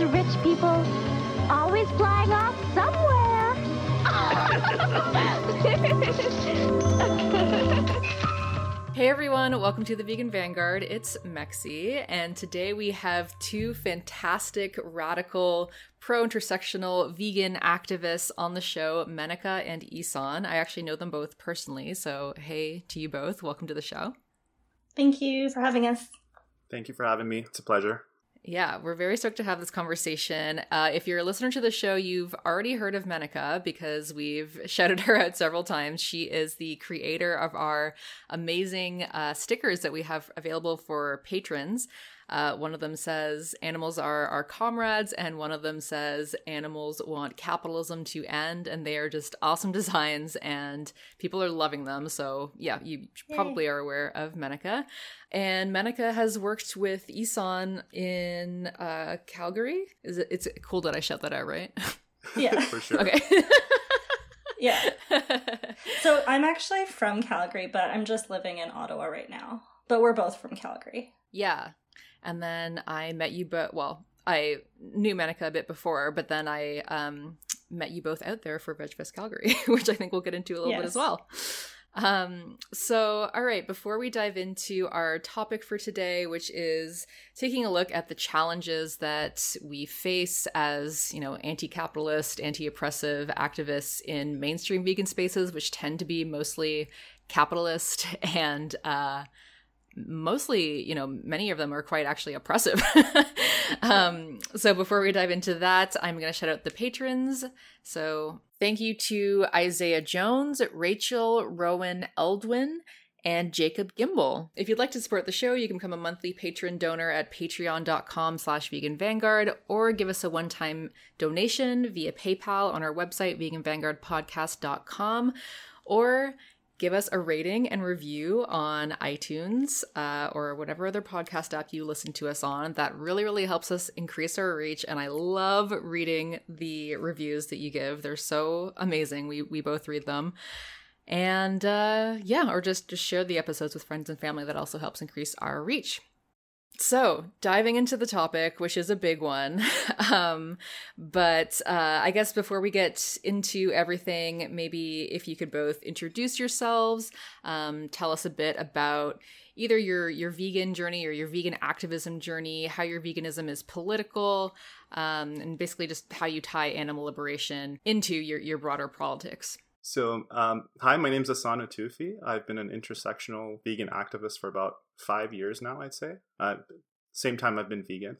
those rich people always flying off somewhere. Hey everyone, welcome to the Vegan Vanguard. It's Mexie, and today we have two fantastic, radical, pro intersectional vegan activists on the show, Menaka and Isan. I actually know them both personally, so hey to you both. Welcome to the show. Thank you for having us. Thank you for having me. It's a pleasure. Yeah, we're very stoked to have this conversation. Uh, if you're a listener to the show, you've already heard of Menaka because we've shouted her out several times. She is the creator of our amazing uh, stickers that we have available for patrons. Uh, one of them says animals are our comrades, and one of them says animals want capitalism to end, and they are just awesome designs, and people are loving them. So yeah, you Yay. probably are aware of Menaka, and Menaka has worked with Isan in uh, Calgary. Is it? It's cool that I shout that out, right? Yeah, for sure. Okay. yeah. So I'm actually from Calgary, but I'm just living in Ottawa right now. But we're both from Calgary. Yeah. And then I met you but well, I knew Menaka a bit before, but then I um, met you both out there for VegFest Calgary, which I think we'll get into a little yes. bit as well. Um, so, all right, before we dive into our topic for today, which is taking a look at the challenges that we face as, you know, anti capitalist, anti oppressive activists in mainstream vegan spaces, which tend to be mostly capitalist and, uh, mostly, you know, many of them are quite actually oppressive. um, so before we dive into that, I'm going to shout out the patrons. So thank you to Isaiah Jones, Rachel Rowan Eldwin, and Jacob Gimbel. If you'd like to support the show, you can become a monthly patron donor at patreon.com slash vegan vanguard or give us a one-time donation via PayPal on our website, veganvanguardpodcast.com or give us a rating and review on iTunes uh, or whatever other podcast app you listen to us on. That really, really helps us increase our reach. And I love reading the reviews that you give. They're so amazing. We we both read them. And uh, yeah, or just just share the episodes with friends and family. That also helps increase our reach. So, diving into the topic, which is a big one. um, but uh, I guess before we get into everything, maybe if you could both introduce yourselves, um, tell us a bit about either your your vegan journey or your vegan activism journey, how your veganism is political, um, and basically just how you tie animal liberation into your your broader politics. So, um, hi, my name is Asana Tufi. I've been an intersectional vegan activist for about five years now, I'd say. Uh, same time I've been vegan.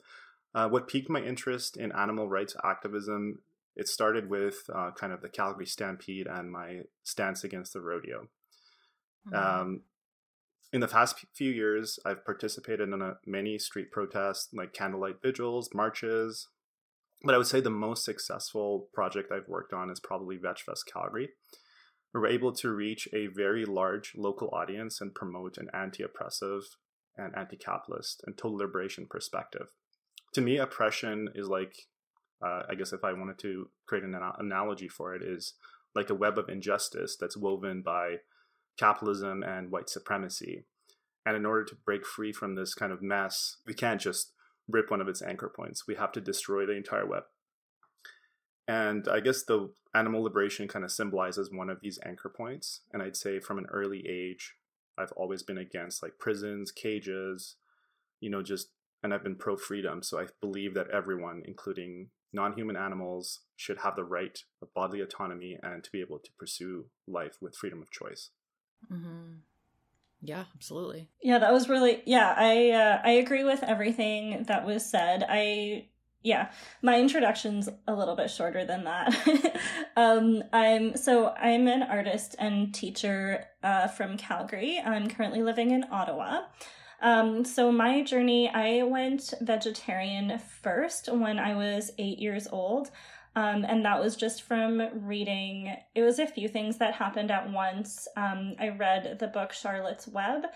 Uh, what piqued my interest in animal rights activism, it started with uh, kind of the Calgary Stampede and my stance against the rodeo. Mm-hmm. Um, in the past few years, I've participated in a, many street protests, like candlelight vigils, marches, but I would say the most successful project I've worked on is probably VegFest Calgary. We were able to reach a very large local audience and promote an anti oppressive and anti capitalist and total liberation perspective. To me, oppression is like, uh, I guess if I wanted to create an analogy for it, is like a web of injustice that's woven by capitalism and white supremacy. And in order to break free from this kind of mess, we can't just rip one of its anchor points. We have to destroy the entire web. And I guess the animal liberation kind of symbolizes one of these anchor points. And I'd say from an early age, I've always been against like prisons, cages, you know, just, and I've been pro freedom. So I believe that everyone, including non human animals, should have the right of bodily autonomy and to be able to pursue life with freedom of choice. Mm-hmm. Yeah, absolutely. Yeah, that was really yeah, I uh, I agree with everything that was said. I yeah, my introduction's a little bit shorter than that. um I'm so I'm an artist and teacher uh, from Calgary. I'm currently living in Ottawa. Um, so my journey, I went vegetarian first when I was eight years old. Um, and that was just from reading, it was a few things that happened at once. Um, I read the book Charlotte's Web,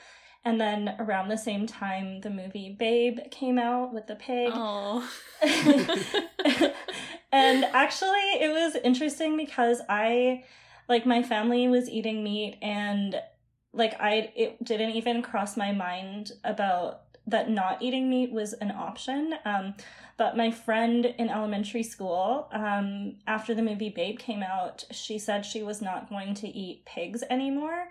and then around the same time, the movie Babe came out with the pig. Oh. and actually, it was interesting because I, like, my family was eating meat, and like, I, it didn't even cross my mind about that not eating meat was an option. Um, but my friend in elementary school, um, after the movie Babe came out, she said she was not going to eat pigs anymore.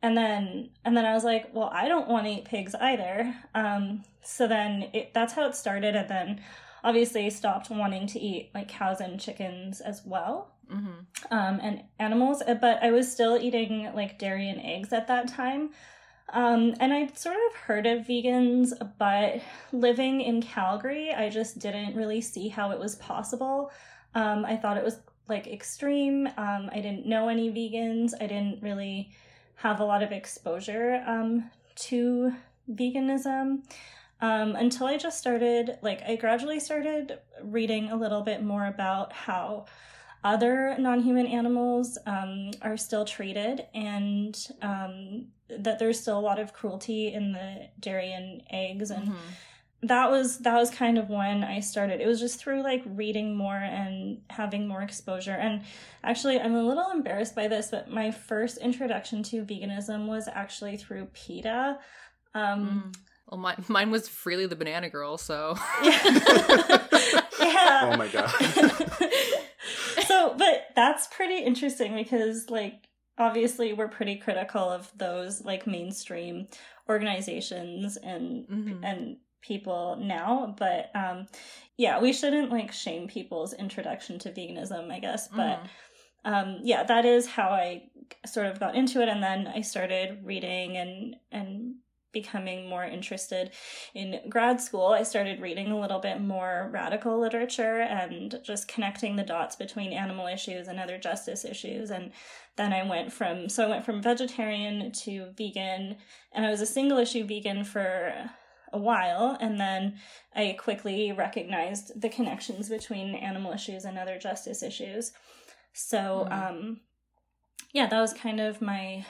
And then, and then I was like, well, I don't want to eat pigs either. Um, so then it, that's how it started. And then obviously stopped wanting to eat like cows and chickens as well. Mm-hmm. Um, and animals, but I was still eating like dairy and eggs at that time. Um, and I'd sort of heard of vegans, but living in Calgary, I just didn't really see how it was possible. Um, I thought it was like extreme. Um, I didn't know any vegans. I didn't really have a lot of exposure um, to veganism um, until I just started, like, I gradually started reading a little bit more about how other non human animals um, are still treated and um, that there's still a lot of cruelty in the dairy and eggs and mm-hmm. that was that was kind of when i started it was just through like reading more and having more exposure and actually i'm a little embarrassed by this but my first introduction to veganism was actually through peta um, mm. Well, my, mine was Freelee the Banana Girl, so. yeah. Oh my god. so, but that's pretty interesting because, like, obviously we're pretty critical of those like mainstream organizations and mm-hmm. and people now but um yeah we shouldn't like shame people's introduction to veganism i guess but mm. um yeah that is how i sort of got into it and then i started reading and and becoming more interested in grad school, I started reading a little bit more radical literature and just connecting the dots between animal issues and other justice issues. And then I went from, so I went from vegetarian to vegan, and I was a single issue vegan for a while. And then I quickly recognized the connections between animal issues and other justice issues. So, mm. um, yeah, that was kind of my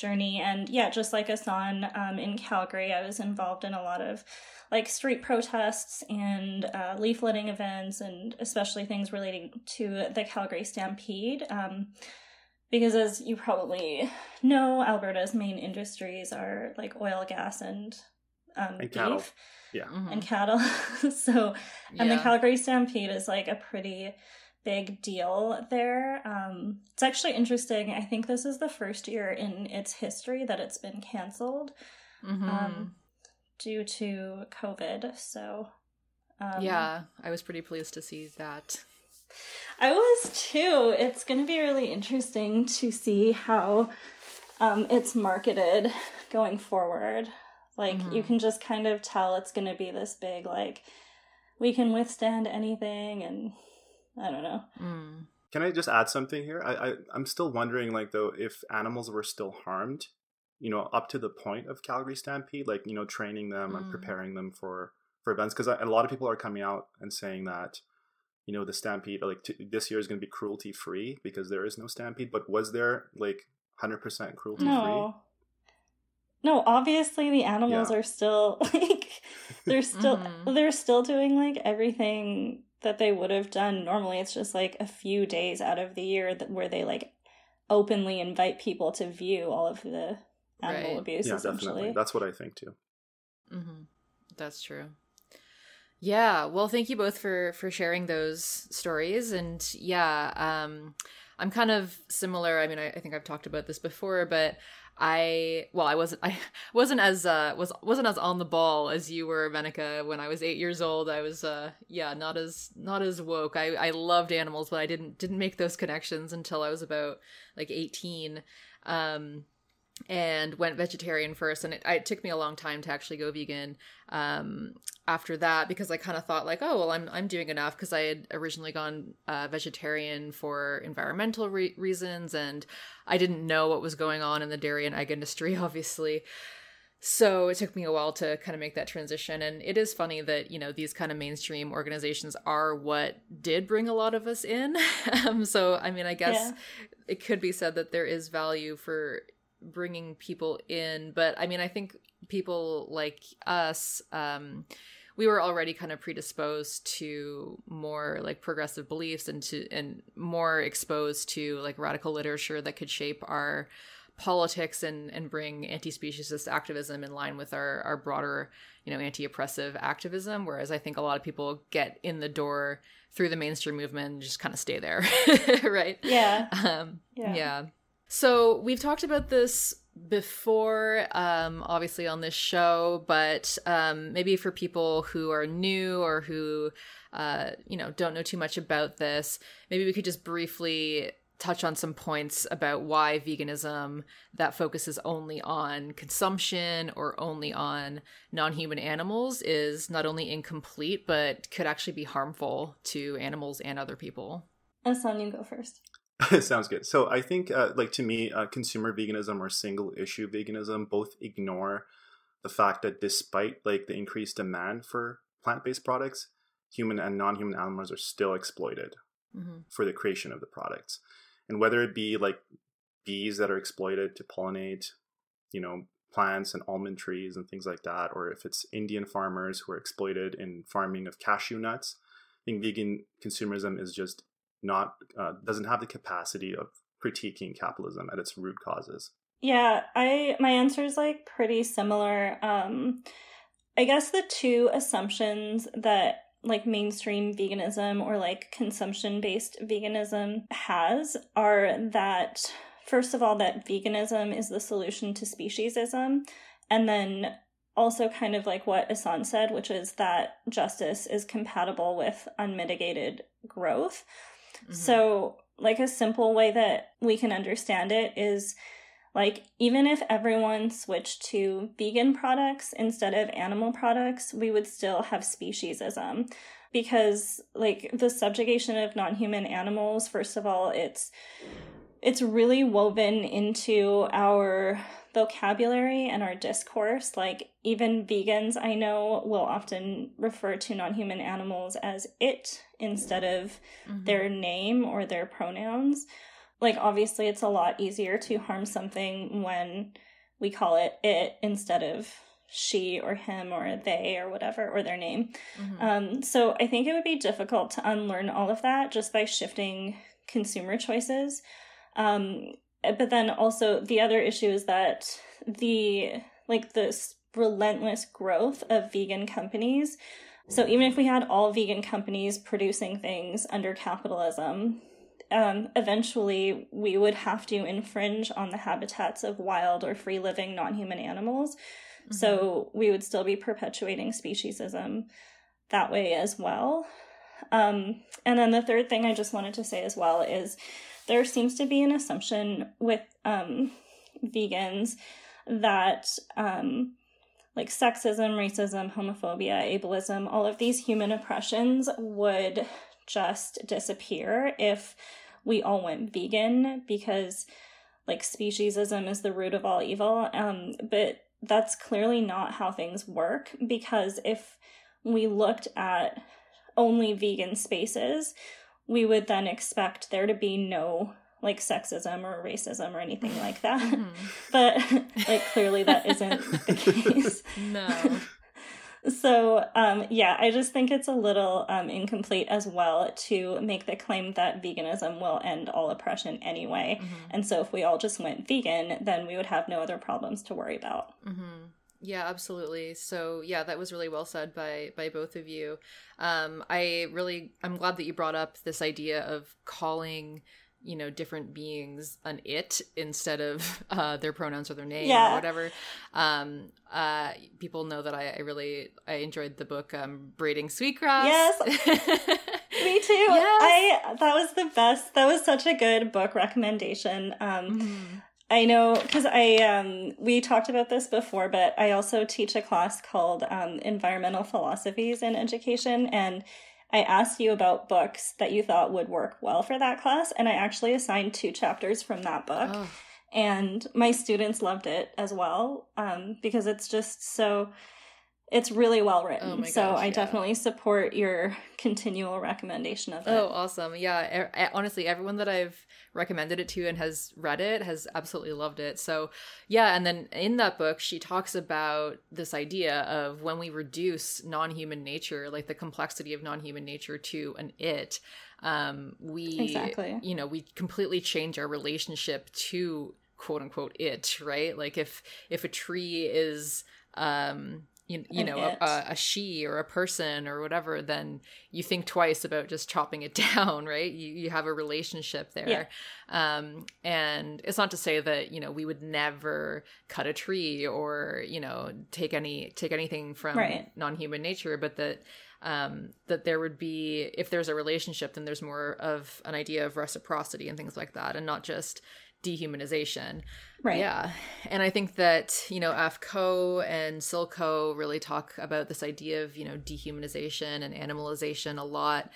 journey. And yeah, just like Asan um, in Calgary, I was involved in a lot of like street protests and uh, leafleting events, and especially things relating to the Calgary Stampede. Um, because as you probably know, Alberta's main industries are like oil, gas, and, um, and cattle. beef. Yeah. Mm-hmm. And cattle. so, and yeah. the Calgary Stampede is like a pretty big deal there. Um, it's actually interesting. I think this is the first year in its history that it's been canceled mm-hmm. um, due to COVID. So, um, yeah, I was pretty pleased to see that. I was too. It's going to be really interesting to see how um, it's marketed going forward. Like, mm-hmm. you can just kind of tell it's going to be this big, like, we can withstand anything and I don't know. Mm. Can I just add something here? I, I I'm still wondering, like though, if animals were still harmed, you know, up to the point of Calgary Stampede, like you know, training them mm. and preparing them for for events, because a lot of people are coming out and saying that, you know, the Stampede, like t- this year is going to be cruelty free because there is no Stampede. But was there like hundred percent cruelty free? No. No, obviously the animals yeah. are still like they're still mm-hmm. they're still doing like everything that they would have done normally. It's just like a few days out of the year that, where they like openly invite people to view all of the animal right. abuse. Yeah, definitely. That's what I think too. Mm-hmm. That's true. Yeah. Well, thank you both for for sharing those stories, and yeah, um, I'm kind of similar. I mean, I, I think I've talked about this before, but I well, I wasn't I wasn't as uh was wasn't as on the ball as you were, Menaka, when I was eight years old. I was uh yeah, not as not as woke. I I loved animals, but I didn't didn't make those connections until I was about like eighteen. Um and went vegetarian first and it, it, took me a long time to actually go vegan um, after that because i kind of thought like oh well i'm, I'm doing enough because i had originally gone uh, vegetarian for environmental re- reasons and i didn't know what was going on in the dairy and egg industry obviously so it took me a while to kind of make that transition and it is funny that you know these kind of mainstream organizations are what did bring a lot of us in um, so i mean i guess yeah. it could be said that there is value for bringing people in but i mean i think people like us um we were already kind of predisposed to more like progressive beliefs and to and more exposed to like radical literature that could shape our politics and and bring anti-speciesist activism in line with our our broader you know anti-oppressive activism whereas i think a lot of people get in the door through the mainstream movement and just kind of stay there right? Yeah. Um yeah. yeah so we've talked about this before um obviously on this show but um maybe for people who are new or who uh you know don't know too much about this maybe we could just briefly touch on some points about why veganism that focuses only on consumption or only on non-human animals is not only incomplete but could actually be harmful to animals and other people. Asan, you go first. Sounds good. So I think, uh, like to me, uh, consumer veganism or single issue veganism both ignore the fact that despite like the increased demand for plant based products, human and non human animals are still exploited mm-hmm. for the creation of the products and whether it be like bees that are exploited to pollinate you know plants and almond trees and things like that or if it's indian farmers who are exploited in farming of cashew nuts i think vegan consumerism is just not uh, doesn't have the capacity of critiquing capitalism at its root causes. Yeah i my answer is like pretty similar. Um i guess the two assumptions that like mainstream veganism or like consumption based veganism has are that first of all that veganism is the solution to speciesism and then also kind of like what Asan said which is that justice is compatible with unmitigated growth mm-hmm. so like a simple way that we can understand it is like, even if everyone switched to vegan products instead of animal products, we would still have speciesism. Because, like, the subjugation of non human animals, first of all, it's it's really woven into our vocabulary and our discourse. Like, even vegans I know will often refer to non human animals as it instead of mm-hmm. their name or their pronouns like obviously it's a lot easier to harm something when we call it it instead of she or him or they or whatever or their name. Mm-hmm. Um, so I think it would be difficult to unlearn all of that just by shifting consumer choices. Um, but then also the other issue is that the like this relentless growth of vegan companies. So even if we had all vegan companies producing things under capitalism, um, eventually we would have to infringe on the habitats of wild or free living non human animals. Mm-hmm. So we would still be perpetuating speciesism that way as well. Um, and then the third thing I just wanted to say as well is there seems to be an assumption with um, vegans that um, like sexism, racism, homophobia, ableism, all of these human oppressions would just disappear if we all went vegan because like speciesism is the root of all evil. Um, but that's clearly not how things work because if we looked at only vegan spaces, we would then expect there to be no like sexism or racism or anything like that. Mm-hmm. but like clearly that isn't the case. No so um, yeah i just think it's a little um, incomplete as well to make the claim that veganism will end all oppression anyway mm-hmm. and so if we all just went vegan then we would have no other problems to worry about mm-hmm. Yeah absolutely. So yeah that was really well said by by both of you. Um, i really i'm glad that you brought up this idea of calling you know different beings an it instead of uh, their pronouns or their name yeah. or whatever. Um uh people know that I, I really i enjoyed the book um braiding sweetgrass. Yes. Me too. Yes. i that was the best that was such a good book recommendation. Um mm-hmm. I know because I um we talked about this before, but I also teach a class called um, environmental philosophies in education, and I asked you about books that you thought would work well for that class, and I actually assigned two chapters from that book. Oh. And my students loved it as well um, because it's just so it's really well written. Oh so I yeah. definitely support your continual recommendation of it. Oh, awesome. Yeah, honestly, everyone that I've recommended it to and has read it has absolutely loved it. So, yeah, and then in that book she talks about this idea of when we reduce non-human nature, like the complexity of non-human nature to an it, um we exactly. you know, we completely change our relationship to quote unquote it, right? Like if if a tree is um you, you know a, a, she or a person or whatever then you think twice about just chopping it down right you, you have a relationship there yeah. um, and it's not to say that you know we would never cut a tree or you know take any take anything from right. non-human nature but that um, that there would be if there's a relationship then there's more of an idea of reciprocity and things like that and not just dehumanization. Right. Yeah. And I think that, you know, Aph Ko and Syl Ko really talk about this idea of, you know, dehumanization and animalization a lot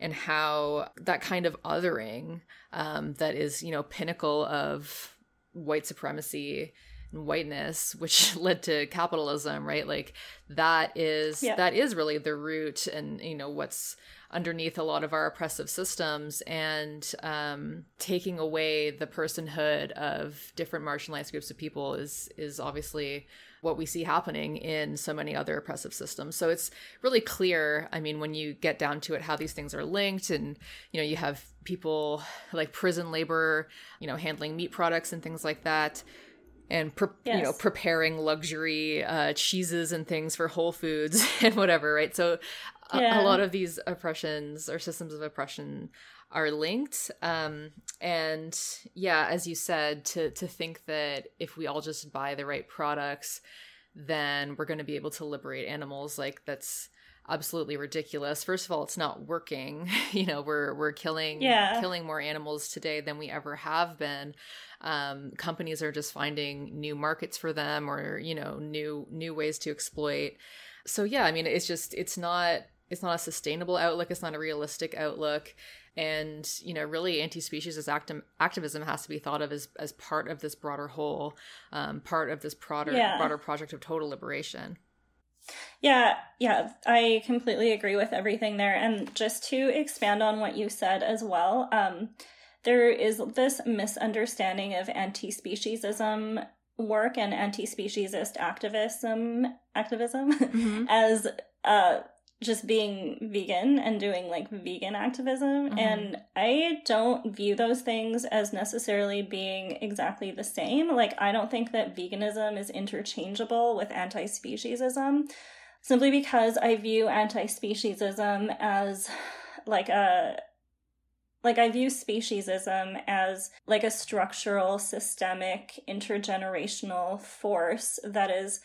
and how that kind of othering um, that is, you know, pinnacle of white supremacy and whiteness which led to capitalism right like that is yeah. that is really the root and you know what's underneath a lot of our oppressive systems and um, taking away the personhood of different marginalized groups of people is is obviously what we see happening in so many other oppressive systems. So it's really clear, I mean, when you get down to it, how these things are linked. And, you know, you have people like prison labor, you know, handling meat products and things like that. And pre- yes. you know preparing luxury uh, cheeses and things for Whole Foods and whatever, right? So yeah. a, a, lot of these oppressions or systems of oppression are linked. Um, and yeah as you said to to think that if we all just buy the right products then we're going to be able to liberate animals like that's absolutely ridiculous. First of all it's not working. You know we're we're killing yeah. killing more animals today than we ever have been. Um, companies are just finding new markets for them or you know new new ways to exploit. So yeah i mean it's just it's not it's not a sustainable outlook it's not a realistic outlook and you know really anti-speciesist acti- activism has to be thought of as, as part of this broader whole um, part of this broader yeah. broader project of total liberation yeah yeah i completely agree with everything there and just to expand on what you said as well um, there is this misunderstanding of anti-speciesism work and anti-speciesist activism activism mm-hmm. as uh, just being vegan and doing like vegan activism. Mm-hmm. And I don't view those things as necessarily being exactly the same. Like, I don't think that veganism is interchangeable with anti speciesism simply because I view anti speciesism as like a like i view speciesism as like a structural systemic intergenerational force that is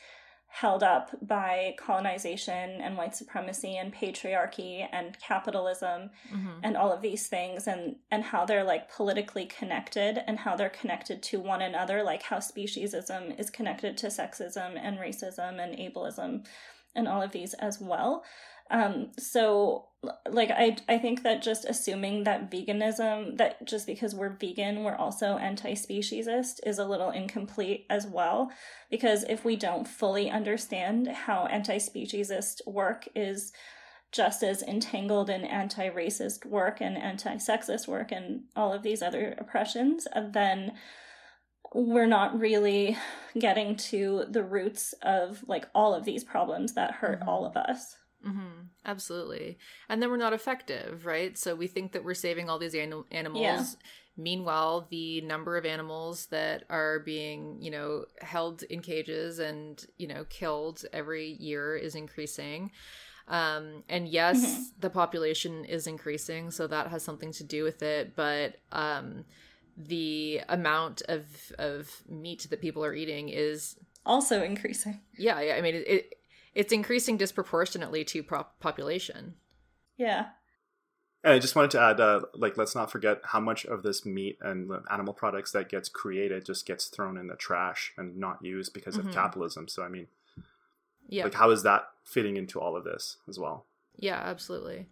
held up by colonization and white supremacy and patriarchy and capitalism mm-hmm. and all of these things and and how they're like politically connected and how they're connected to one another like how speciesism is connected to sexism and racism and ableism and all of these as well um, so like I I think that just assuming that veganism that just because we're vegan we're also anti-speciesist is a little incomplete as well because if we don't fully understand how anti-speciesist work is just as entangled in anti-racist work and anti-sexist work and all of these other oppressions then we're not really getting to the roots of like all of these problems that hurt mm-hmm. all of us Mm-hmm. Absolutely. And then we're not effective, right? So we think that we're saving all these anim- animals. Yeah. Meanwhile, the number of animals that are being, you know, held in cages and, you know, killed every year is increasing. Um, and yes, mm-hmm. the population is increasing, so that has something to do with it. But um, the amount of of meat that people are eating is also increasing. Yeah, yeah. I mean, it, it it's increasing disproportionately to prop- population. Yeah. And I just wanted to add, uh, like, let's not forget how much of this meat and animal products that gets created just gets thrown in the trash and not used because mm-hmm. of capitalism. So, I mean, yeah, like, how is that fitting into all of this as well? Yeah, absolutely.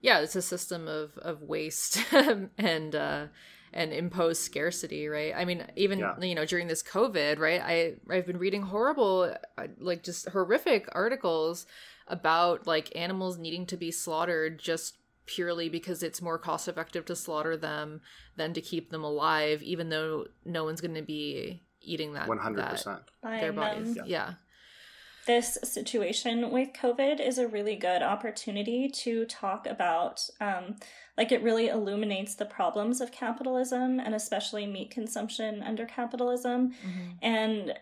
Yeah, it's a system of of waste and uh, and impose scarcity, right? I mean, even yeah. you know during this COVID, right? I I've been reading horrible, uh, like just horrific articles about like animals needing to be slaughtered just purely because it's more cost effective to slaughter them than to keep them alive, even though no one's going to be eating that. One hundred percent. Their bodies, yeah. yeah. This situation with COVID is a really good opportunity to talk about, um, like, it really illuminates the problems of capitalism and especially meat consumption under capitalism. Mm-hmm. And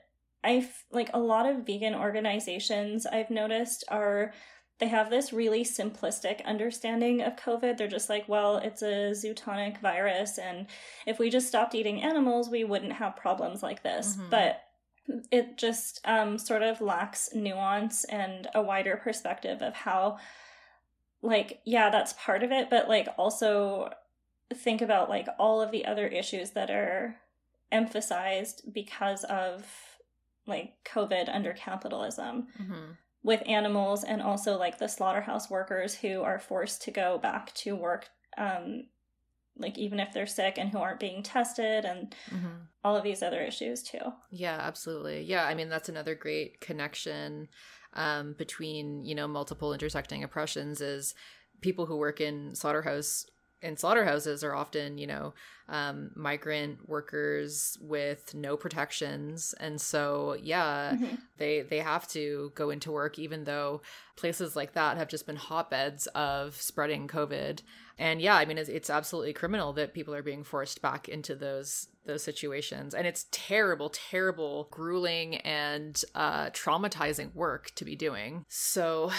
I like a lot of vegan organizations I've noticed are they have this really simplistic understanding of COVID. They're just like, well, it's a zootonic virus, and if we just stopped eating animals, we wouldn't have problems like this. Mm-hmm. But it just um, sort of lacks nuance and a wider perspective of how, like, yeah, that's part of it, but like also think about like all of the other issues that are emphasized because of like COVID under capitalism. Mm-hmm with animals and also like the slaughterhouse workers who are forced to go back to work um like even if they're sick and who aren't being tested and mm-hmm. all of these other issues too yeah absolutely yeah i mean that's another great connection um, between you know multiple intersecting oppressions is people who work in slaughterhouse in slaughterhouses are often, you know, um, migrant workers with no protections, and so yeah, mm-hmm. they they have to go into work, even though places like that have just been hotbeds of spreading COVID. And yeah, I mean, it's, it's absolutely criminal that people are being forced back into those those situations, and it's terrible, terrible, grueling, and uh, traumatizing work to be doing. So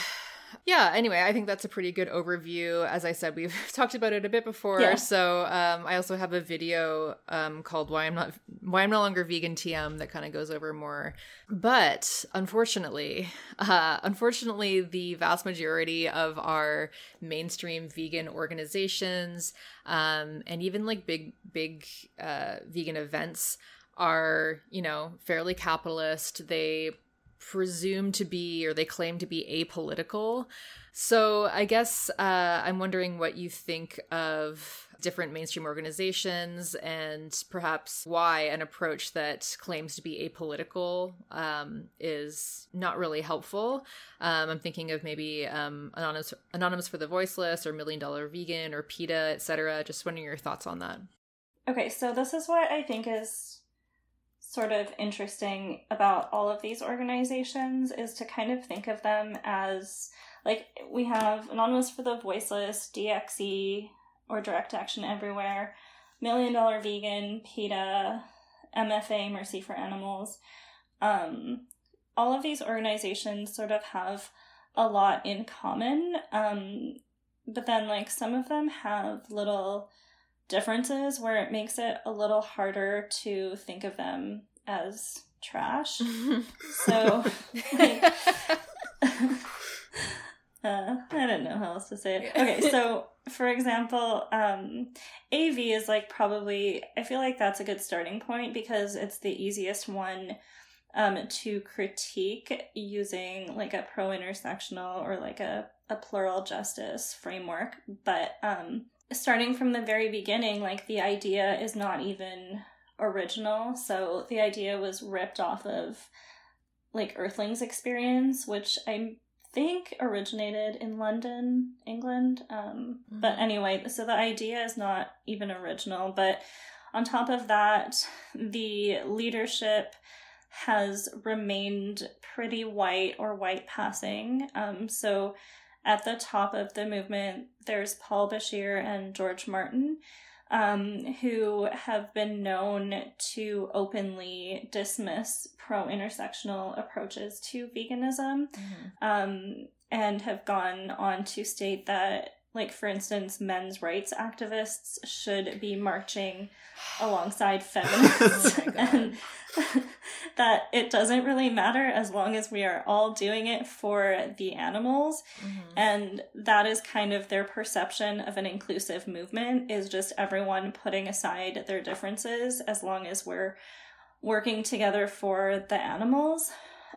yeah anyway i think that's a pretty good overview. As i said we've talked about it a bit before yeah. so um, i also have a video um, called why i'm not why i'm no longer vegan tm that kind of goes over more. But unfortunately uh, unfortunately the vast majority of our mainstream vegan organizations um, and even like big big uh, vegan events are you know fairly capitalist. They presume to be or they claim to be apolitical. So I guess uh, I'm wondering what you think of different mainstream organizations and perhaps why an approach that claims to be apolitical um, is not really helpful. Um, I'm thinking of maybe um, Anonymous, Anonymous for the Voiceless or Million Dollar Vegan or PETA, etc. Just wondering your thoughts on that. Okay, so this is what I think is sort of interesting about all of these organizations is to kind of think of them as like we have Anonymous for the Voiceless, DXE, or Direct Action Everywhere, Million Dollar Vegan, PETA, MFA, Mercy for Animals. Um, all of these organizations sort of have a lot in common, um, but then like some of them have little differences where it makes it a little harder to think of them as trash. so, like, uh, I don't know how else to say it. Okay, so for example, um, AV is like probably, I feel like that's a good starting point because it's the easiest one um, to critique using like a pro intersectional or like a, a plural justice framework. But um, starting from the very beginning, like the idea is not even original. So the idea was ripped off of like Earthlings experience, which I think originated in London, England. Um, mm-hmm. But anyway, so the idea is not even original. But on top of that, the leadership has remained pretty white or white passing. Um, so at the top of the movement, there's Paul Bashir and George Martin, um, who have been known to openly dismiss pro intersectional approaches to veganism mm-hmm. um, and have gone on to state that like for instance men's rights activists should be marching alongside feminists. Oh and that it doesn't really matter as long as we are all doing it for the animals. Mm-hmm. and that is kind of their perception of an inclusive movement is just everyone putting aside their differences as long as we're working together for the animals.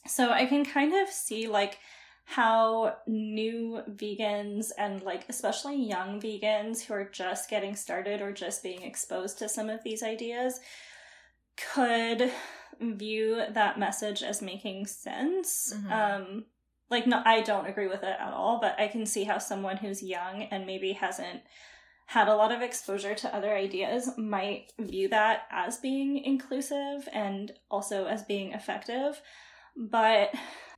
So i can kind of see like how new vegans and like especially young vegans who are just getting started or just being exposed to some of these ideas could view that message as making sense. Mm-hmm. Um like no I don't agree with it at all, but I can see how someone who's young and maybe hasn't had a lot of exposure to other ideas might view that as being inclusive and also as being effective. But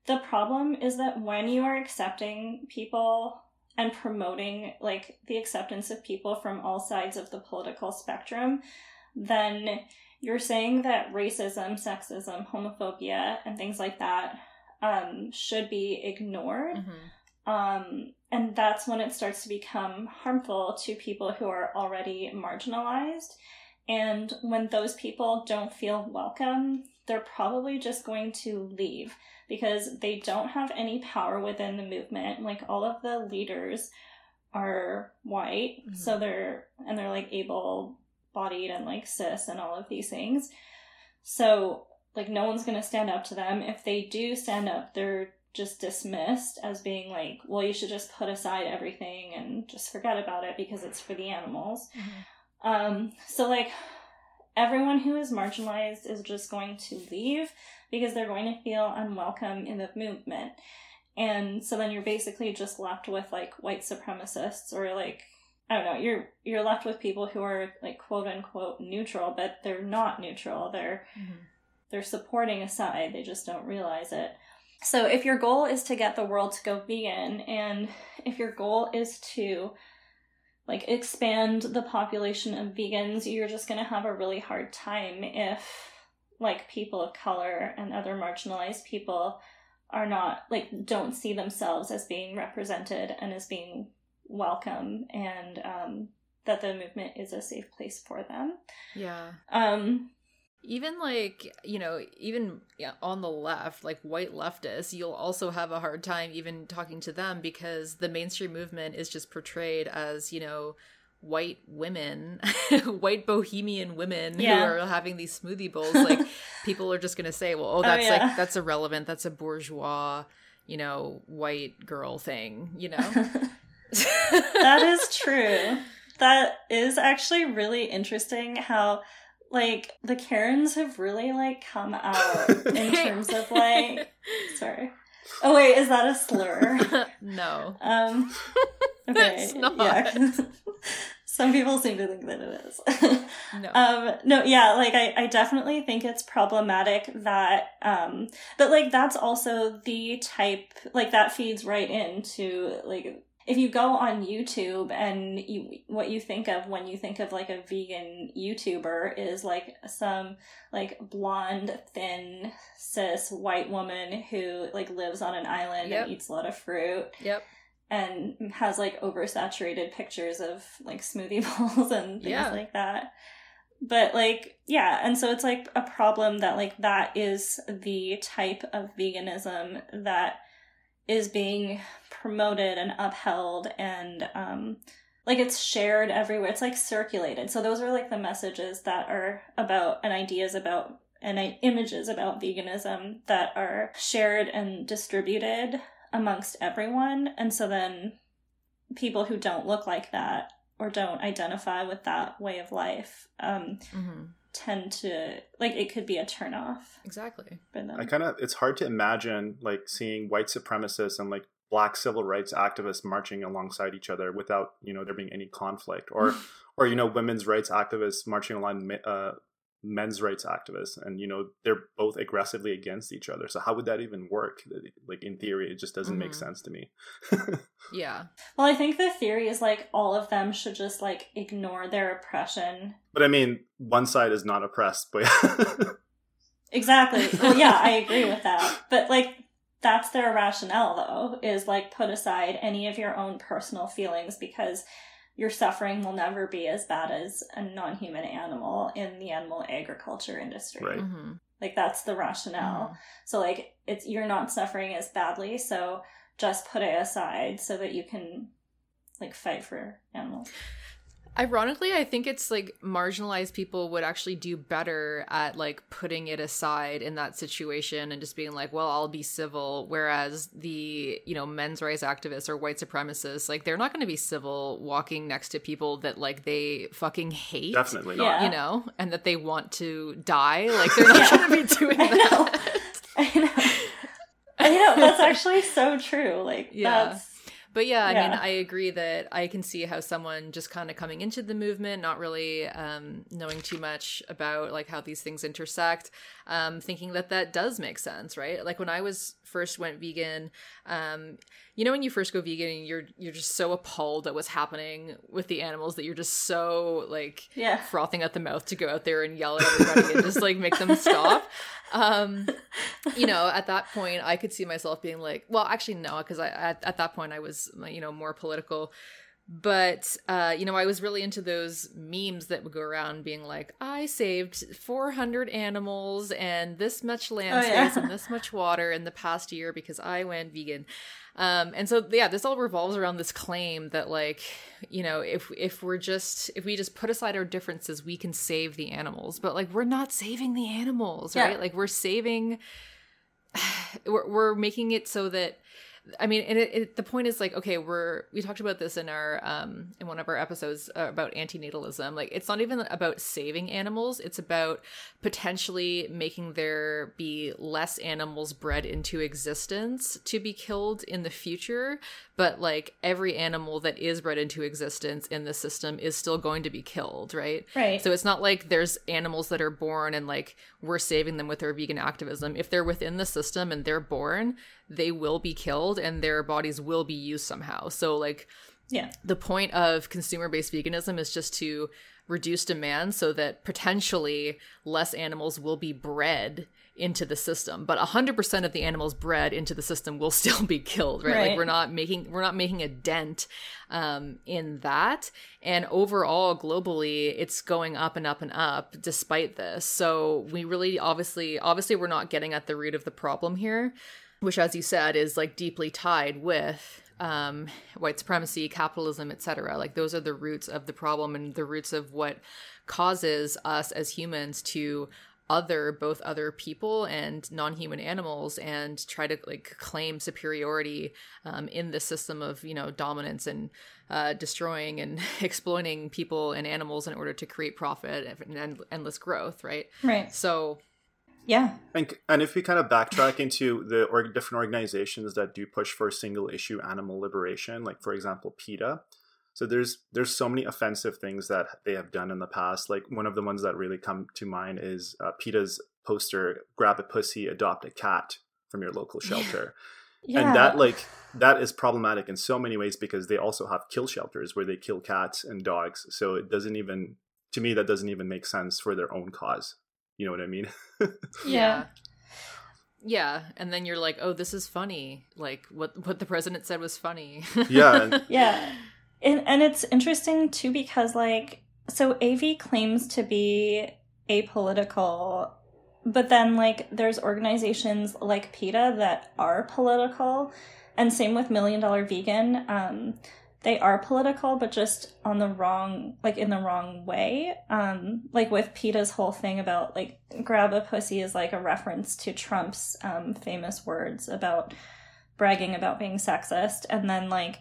the problem is that when you are accepting people and promoting like the acceptance of people from all sides of the political spectrum, then you're saying that racism, sexism, homophobia, and things like that um, should be ignored. Mm-hmm. Um, and that's when it starts to become harmful to people who are already marginalized. And when those people don't feel welcome, they're probably just going to leave because they don't have any power within the movement. Like all of the leaders are white, mm-hmm. so they're and they're like able bodied and like cis and all of these things. So like no one's going to stand up to them. If they do stand up, they're just dismissed as being like, well, you should just put aside everything and just forget about it because it's for the animals. Mm-hmm. Um, so like everyone who is marginalized is just going to leave because they're going to feel unwelcome in the movement. And so then you're basically just left with like white supremacists or like I don't know, you're you're left with people who are like quote unquote neutral, but they're not neutral. They're mm-hmm. they're supporting a side. They just don't realize it. So if your goal is to get the world to go vegan and if your goal is to like expand the population of vegans, you're just going to have a really hard time if like people of color and other marginalized people are not like don't see themselves as being represented and as being welcome and um, that the movement is a safe place for them. Yeah. Um, even like you know even yeah, on the left like white leftists you'll also have a hard time even talking to them because the mainstream movement is just portrayed as you know white women white bohemian women yeah. who are having these smoothie bowls like people are just gonna say well oh, oh that's oh, yeah. like that's irrelevant that's a bourgeois you know white girl thing you know that is true that is actually really interesting how like the Karens have really like come out in terms of like sorry. Oh wait, is that a slur? no. Um okay. Yeah. Some people seem to think that it is. no. Um no, yeah, like I, I definitely think it's problematic that um but like that's also the type like that feeds right into like if you go on YouTube and you what you think of when you think of like a vegan YouTuber is like some like blonde, thin, cis white woman who like lives on an island yep. and eats a lot of fruit. Yep. And has like oversaturated pictures of like smoothie bowls and things yeah. like that. But like yeah, and so it's like a problem that like that is the type of veganism that is being promoted and upheld and um, like it's shared everywhere. It's like circulated. So those are like the messages that are about and ideas about and images about veganism that are shared and distributed amongst everyone. And so then people who don't look like that or don't identify with that way of life um, mm-hmm tend to like it could be a turnoff. Exactly. I kind of it's hard to imagine like seeing white supremacists and like black civil rights activists marching alongside each other without you know there being any conflict or or you know women's rights activists marching along uh, men's rights activists and you know they're both aggressively against each other. So how would that even work? Like in theory it just doesn't mm-hmm. make sense to me. Yeah. Well i think the theory is like all of them should just like ignore their oppression. But i mean one side is not oppressed but exactly. Well yeah i agree with that. But like that's their rationale though is like put aside any of your own personal feelings because your suffering will never be as bad as a non-human animal in the animal agriculture industry. Right. Mm-hmm. Like that's the rationale. Mm-hmm. So like it's you're not suffering as badly, so just put it aside so that you can like fight for animals. Ironically, I think it's like marginalized people would actually do better at like putting it aside in that situation and just being like, well, I'll be civil. Whereas the, you know, men's rights activists or white supremacists, like they're not going to be civil walking next to people that like they fucking hate. Definitely not. You know, and that they want to die. Like they're not going to be doing I that. I know. I know. That's actually so true. Like, yeah. that's but yeah, I yeah. mean, I agree that I can see how someone just kind of coming into the movement, not really um, knowing too much about like how these things intersect, um, thinking that that does make sense, right? Like when I was first went vegan, um, you know, when you first go vegan, and you're you're just so appalled at what's happening with the animals that you're just so like yeah. frothing at the mouth to go out there and yell at everybody and just like make them stop. Um, you know, at that point, I could see myself being like, well, actually, no, because I at, at that point I was you know more political but uh, you know i was really into those memes that would go around being like i saved 400 animals and this much land oh, space yeah. and this much water in the past year because i went vegan um, and so yeah this all revolves around this claim that like you know if if we're just if we just put aside our differences we can save the animals but like we're not saving the animals right yeah. like we're saving we're, we're making it so that I mean, and it, it, the point is like, okay, we're we talked about this in our um in one of our episodes uh, about antinatalism. Like, it's not even about saving animals; it's about potentially making there be less animals bred into existence to be killed in the future. But like every animal that is bred into existence in the system is still going to be killed, right? Right. So it's not like there's animals that are born and like we're saving them with our vegan activism. If they're within the system and they're born, they will be killed and their bodies will be used somehow. So like yeah. The point of consumer-based veganism is just to reduce demand so that potentially less animals will be bred into the system but 100% of the animals bred into the system will still be killed right, right. like we're not making we're not making a dent um, in that and overall globally it's going up and up and up despite this so we really obviously obviously we're not getting at the root of the problem here which, as you said, is like deeply tied with um, white supremacy, capitalism, etc. Like those are the roots of the problem and the roots of what causes us as humans to other both other people and non-human animals and try to like claim superiority um, in the system of you know dominance and uh, destroying and exploiting people and animals in order to create profit and endless growth right right so yeah. And, and if we kind of backtrack into the or different organizations that do push for single issue animal liberation, like for example, PETA. So there's there's so many offensive things that they have done in the past. Like one of the ones that really come to mind is uh, PETA's poster "Grab a pussy, adopt a cat" from your local shelter. Yeah. And that like that is problematic in so many ways because they also have kill shelters where they kill cats and dogs. So it doesn't even to me that doesn't even make sense for their own cause. You know what I mean? yeah. Yeah, and then you're like, "Oh, this is funny." Like what what the president said was funny. yeah. yeah. And and it's interesting too because like so AV claims to be apolitical, but then like there's organizations like PETA that are political, and same with Million Dollar Vegan. Um, they are political, but just on the wrong, like in the wrong way. Um, like with PETA's whole thing about like grab a pussy is like a reference to Trump's um, famous words about bragging about being sexist. And then like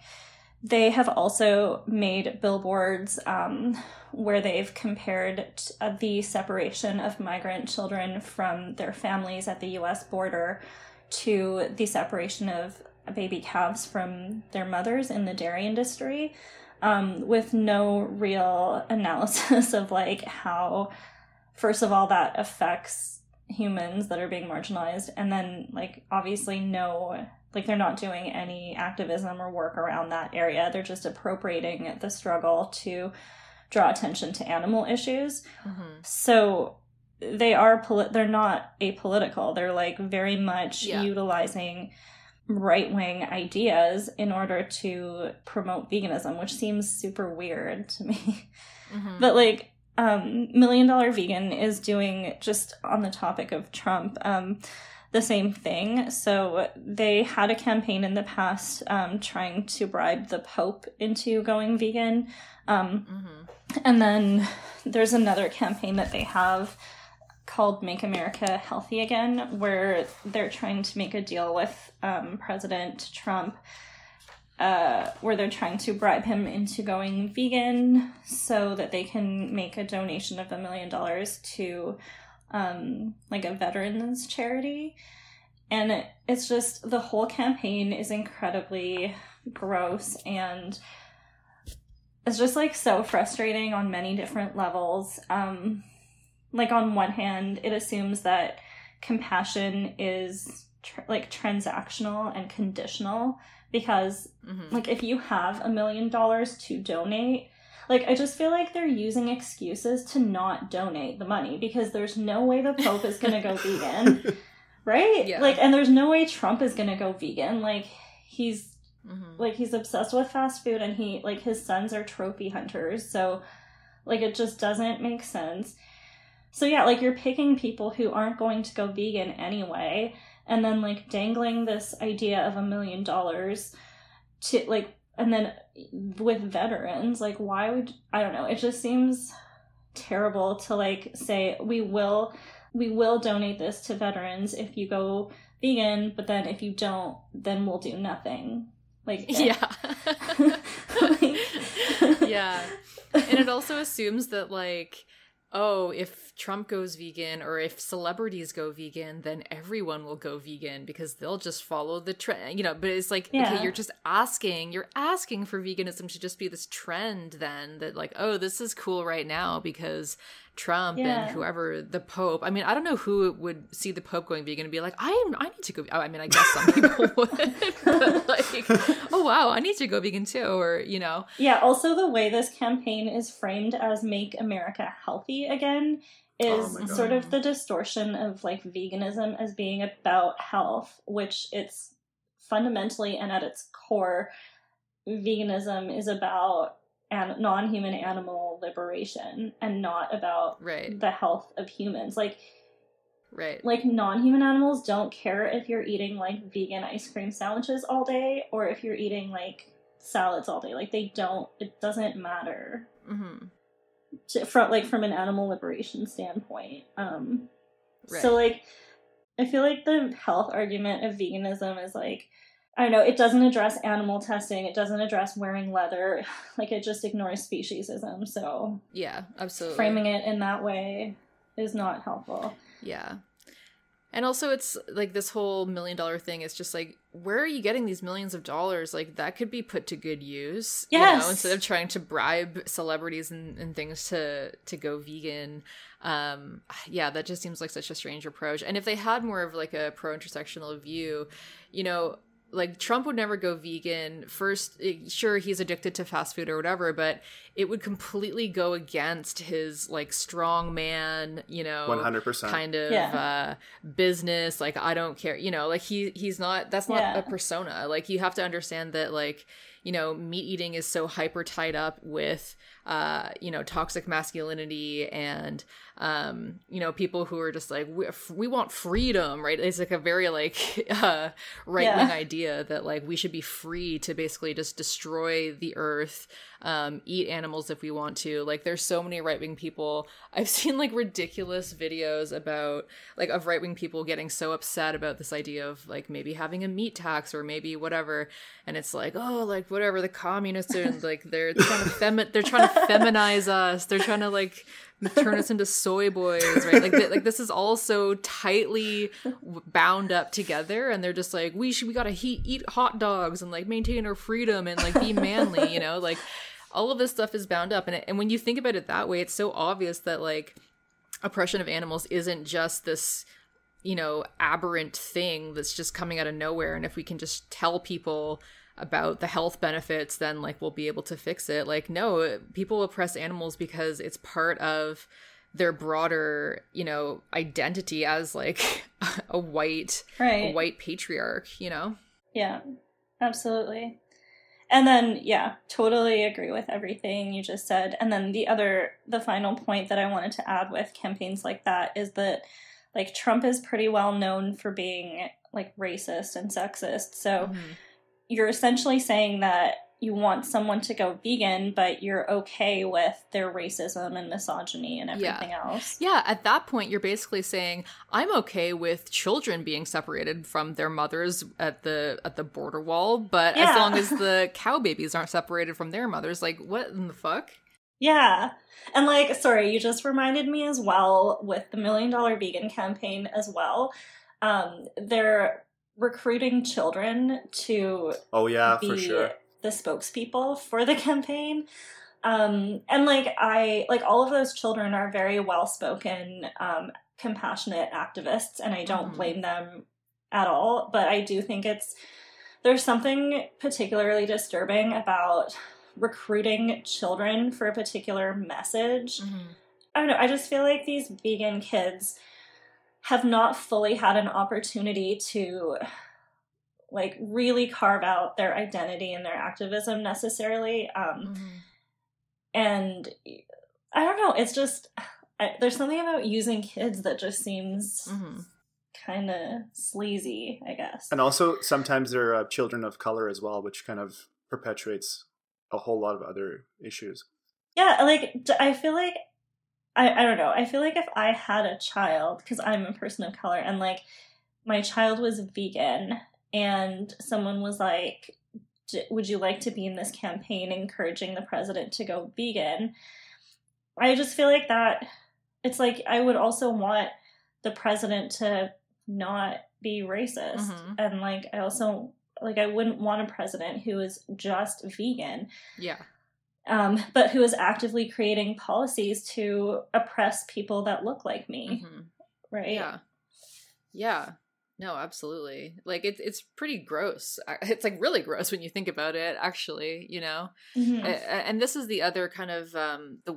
they have also made billboards um, where they've compared uh, the separation of migrant children from their families at the US border to the separation of baby calves from their mothers in the dairy industry um, with no real analysis of like how first of all that affects humans that are being marginalized and then like obviously no like they're not doing any activism or work around that area they're just appropriating the struggle to draw attention to animal issues mm-hmm. so they are poli- they're not apolitical they're like very much yeah. utilizing right wing ideas in order to promote veganism, which seems super weird to me. Mm-hmm. But like, um, Million Dollar Vegan is doing just on the topic of Trump. Um, the same thing. So they had a campaign in the past um, trying to bribe the Pope into going vegan. Um, mm-hmm. And then there's another campaign that they have called Make America Healthy Again, where they're trying to make a deal with um, President Trump, uh, where they're trying to bribe him into going vegan so that they can make a donation of a million dollars to um, like a veterans charity. And it, it's just the whole campaign is incredibly gross and it's just like so frustrating on many different levels. Um, like on one hand, it assumes that compassion is tr- like transactional and conditional because mm-hmm. like if you have a million dollars to donate like i just feel like they're using excuses to not donate the money because there's no way the pope is going to go vegan right yeah. like and there's no way trump is going to go vegan like he's mm-hmm. like he's obsessed with fast food and he like his sons are trophy hunters so like it just doesn't make sense so yeah, like you're picking people who aren't going to go vegan anyway, and then like dangling this idea of a million dollars to like, and then with veterans, like why would I don't know? It just seems terrible to like say we will we will donate this to veterans if you go vegan, but then if you don't, then we'll do nothing. Like yeah. like, yeah. And it also assumes that like oh, if Trump goes vegan or if celebrities go vegan, then everyone will go vegan because they'll just follow the trend, you know. But it's like, yeah. okay, you're just asking, you're asking for veganism to just be this trend, then that, like, oh, this is cool right now because Trump yeah. and whoever the Pope. I mean, I don't know who would see the Pope going vegan and be like, I am, I need to go. I mean, I guess some people would, but like, oh wow, I need to go vegan too, or you know. Yeah. Also, the way this campaign is framed as "Make America Healthy Again" oh is oh sort of the distortion of like veganism as being about health, which it's fundamentally and at its core, veganism is about an- non-human animal liberation and not about right. the health of humans like right like non-human animals don't care if you're eating like vegan ice cream sandwiches all day or if you're eating like salads all day like they don't it doesn't matter mm-hmm. to, from like from an animal liberation standpoint um right. so like i feel like the health argument of veganism is like I don't know, it doesn't address animal testing, it doesn't address wearing leather, like it just ignores speciesism. So, yeah, absolutely. Framing it in that way is not helpful. Yeah. And also it's like this whole million dollar thing is just like where are you getting these millions of dollars? Like that could be put to good use. Yes. You know, instead of trying to bribe celebrities and, and things to to go vegan. Um yeah, that just seems like such a strange approach. And if they had more of like a pro intersectional view, you know, like Trump would never go vegan. First, sure he's addicted to fast food or whatever, but it would completely go against his like strong man, you know, 100% kind of yeah. uh business like I don't care, you know, like he he's not that's not yeah. a persona. Like you have to understand that like you know, meat eating is so hyper tied up with, uh, you know, toxic masculinity and, um, you know, people who are just like, we, we want freedom, right? It's like a very like uh, right wing yeah. idea that like we should be free to basically just destroy the earth um, eat animals if we want to. Like, there's so many right wing people. I've seen like ridiculous videos about like of right wing people getting so upset about this idea of like maybe having a meat tax or maybe whatever, and it's like oh like whatever the communists are like they're trying to femi- they're trying to feminize us. They're trying to like turn us into soy boys, right? Like, th- like this is all so tightly bound up together, and they're just like, we should, we gotta heat, eat hot dogs and like maintain our freedom and like be manly, you know, like all of this stuff is bound up and, it, and when you think about it that way it's so obvious that like oppression of animals isn't just this you know aberrant thing that's just coming out of nowhere and if we can just tell people about the health benefits then like we'll be able to fix it like no people oppress animals because it's part of their broader you know identity as like a white right. a white patriarch you know yeah absolutely and then, yeah, totally agree with everything you just said. And then the other, the final point that I wanted to add with campaigns like that is that, like, Trump is pretty well known for being, like, racist and sexist. So mm-hmm. You're essentially saying that you want someone to go vegan, but you're okay with their racism and misogyny and everything yeah. else. Yeah, at that point, you're basically saying I'm okay with children being separated from their mothers at the at the border wall, but yeah. as long as the cow babies aren't separated from their mothers, like what in the fuck? Yeah. And like, sorry, you just reminded me as well with the million dollar vegan campaign as well. Um, there recruiting children to oh yeah be for sure the spokespeople for the campaign um and like i like all of those children are very well spoken um compassionate activists and i don't Mhm. blame them at all but i do think it's there's something particularly disturbing about recruiting children for a particular message Mhm. I don't know. I just feel like these vegan kids have not fully had an opportunity to like really carve out their identity and their activism necessarily. Um, Mhm. and I don't know. It's just I, there's something about using kids that just seems Mhm. kind of sleazy. I guess. and also sometimes they're uh, children of color as well which kind of perpetuates a whole lot of other issues Yeah, like i feel like I I don't know. I feel like if I had a child because I'm a person of color and like my child was vegan and someone was like "D- would you like to be in this campaign encouraging the president to go vegan? I just feel like that it's like I would also want the president to not be racist Mhm. and like I also like I wouldn't want a president who is just vegan yeah um, but who is actively creating policies to oppress people that look like me, Mhm. right? Yeah. Yeah. No, absolutely. Like it's it's pretty gross. It's like really gross when you think about it actually, you know. Mhm. A- and this is the other kind of um the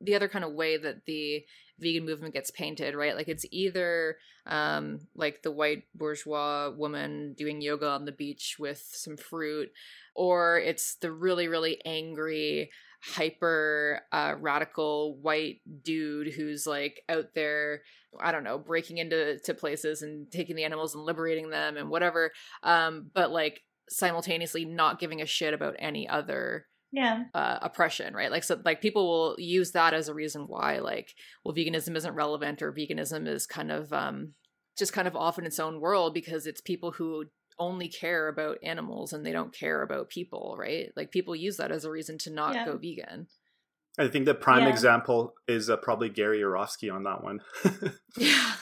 the other kind of way that the vegan movement gets painted, right? Like it's either um like the white bourgeois woman doing yoga on the beach with some fruit or it's the really really angry hyper uh, radical white dude who's like out there i don't know breaking into to places and taking the animals and liberating them and whatever um but like simultaneously not giving a shit about any other yeah, uh, oppression, right? Like, so like people will use that as a reason why, like, well, veganism isn't relevant or veganism is kind of um, just kind of off in its own world because it's people who only care about animals and they don't care about people, right? Like, people use that as a reason to not Yeah. go vegan. i think the prime Yeah. example is uh, probably gary Yourofsky on that one Yeah.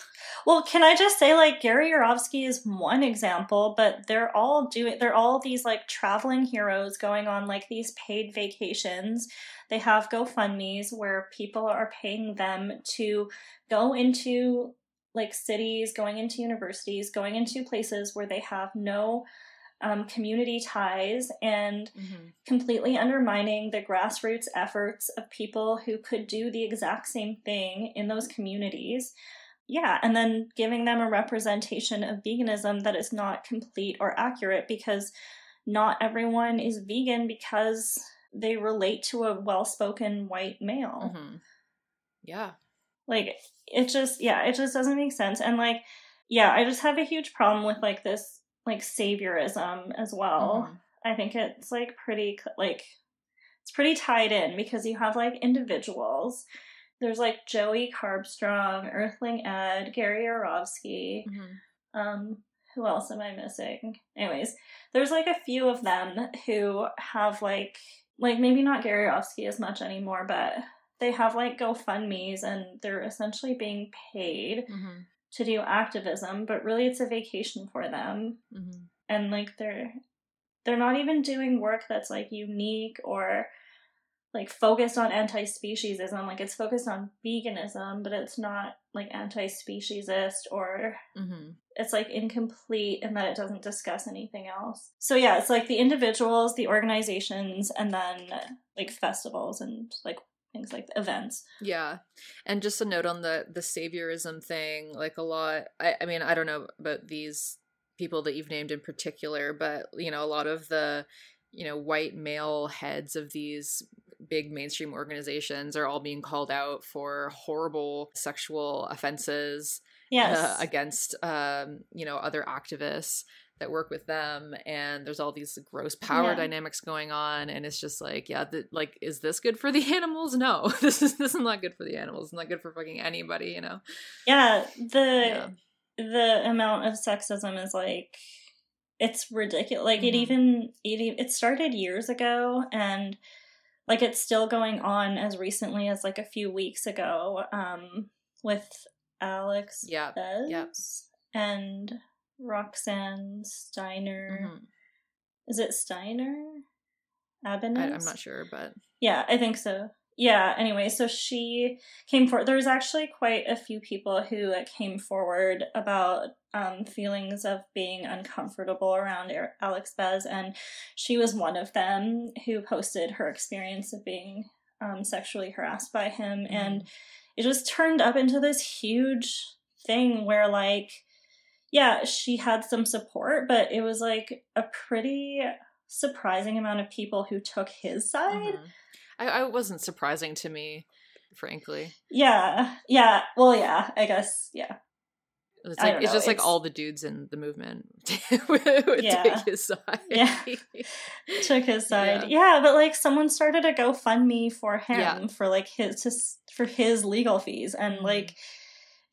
Well, can I just say, like, Gary Yourofsky is one example, but they're all doing, they're all these, like, traveling heroes going on, like, these paid vacations. They have GoFundMe's where people are paying them to go into, like, cities, going into universities, going into places where they have no um, community ties and Mhm. completely undermining the grassroots efforts of people who could do the exact same thing in those communities. Yeah, and then giving them a representation of veganism that is not complete or accurate because not everyone is vegan because they relate to a well spoken white male. Mhm. Yeah. Like, it just, yeah, it just doesn't make sense. And, like, yeah, I just have a huge problem with, like, this, like, saviorism as well. Mhm. I think it's like pretty like it's pretty tied in because you have like individuals. There's like Joey Carbstrong, Earthling Ed, Gary Yourofsky. Mhm. Um, who else am I missing? Anyways, there's like a few of them who have like like maybe not Gary Yourofsky as much anymore, but they have like GoFundmes and they're essentially being paid Mhm. to do activism, but really it's a vacation for them Mhm. and like they're they're not even doing work that's like unique or like focused on anti-speciesism like it's focused on veganism but it's not like anti-speciesist or Mhm. it's like incomplete in that it doesn't discuss anything else so yeah it's like the individuals the organizations and then like festivals and like things like events. Yeah. And just a note on the the saviorism thing, like a lot I, I mean, I don't know about these people that you've named in particular, but you know, a lot of the, you know, white male heads of these big mainstream organizations are all being called out for horrible sexual offenses yes. uh, against um, you know, other activists that work with them and there's all these gross power Yeah. dynamics going on and it's just like yeah the, like is this good for the animals no this is this is not good for the animals it's not good for fucking anybody you know yeah the yeah the amount of sexism is like it's ridiculous like it Mhm. even it, it started years ago and like it's still going on as recently as like a few weeks ago um with alex Yeah, Bez yeah. and Roxanne Steiner. Mm-hmm. Is it Steiner? I, am not sure, but yeah, I think so. Yeah. Anyway, so she came forward. There's actually quite a few people who came forward about um, feelings of being uncomfortable around Alex Bez, and she was one of them who posted her experience of being um, sexually harassed by him, mm-hmm. and it just turned up into this huge thing where like yeah she had some support but it was like a pretty surprising amount of people who took his side mm-hmm. I, I wasn't surprising to me frankly yeah yeah well yeah i guess yeah it's like it's just it's... like all the dudes in the movement would yeah. take his side. Yeah, took his side. Yeah. yeah. but like someone started a GoFundMe for him yeah. for like his just for his legal fees, and mm-hmm. like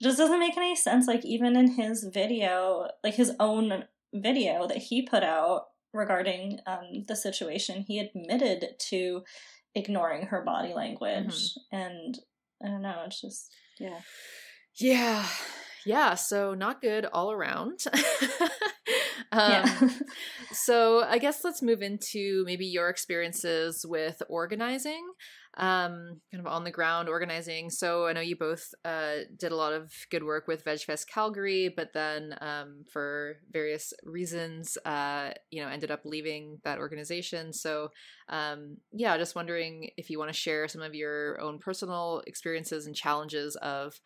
just doesn't make any sense. Like even in his video, like his own video that he put out regarding um, the situation, he admitted to ignoring her body language, mm-hmm. and I don't know. It's just yeah, yeah yeah, so not good all around. um, yeah. so I guess let's move into maybe your experiences with organizing, um, kind of on the ground organizing. So I know you both uh, did a lot of good work with VegFest Calgary, but then um, for various reasons, uh, you know, ended up leaving that organization. So um, yeah, just wondering if you want to share some of your own personal experiences and challenges of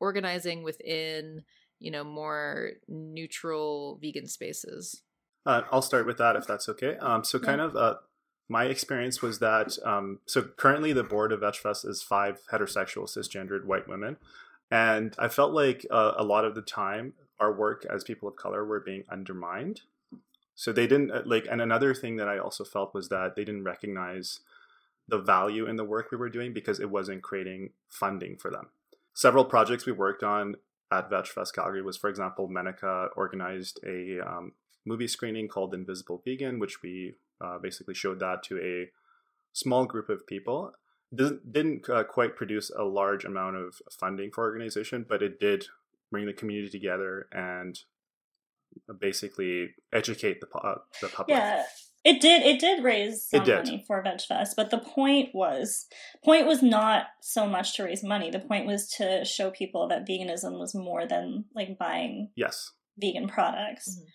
organizing within you know more neutral vegan spaces uh, i'll start with that if that's okay um, so kind of uh, my experience was that um, so currently the board of VegFest is five heterosexual cisgendered white women. And i felt like uh, a lot of the time our work as people of color were being undermined. So they didn't uh, like and another thing that i also felt was that they didn't recognize the value in the work we were doing because it wasn't creating funding for them. Several projects we worked on at VegFest Calgary was, for example, Menaka organized a um, movie screening called Invisible Vegan, which we uh, basically showed that to a small group of people. Didn't, didn't uh, quite produce a large amount of funding for organization, but it did bring the community together and basically educate the, uh, the public. Yeah, it did. It did raise some did. money for VegFest, but the point was point was not so much to raise money. The point was to show people that veganism was more than like buying yes vegan products. Mm-hmm.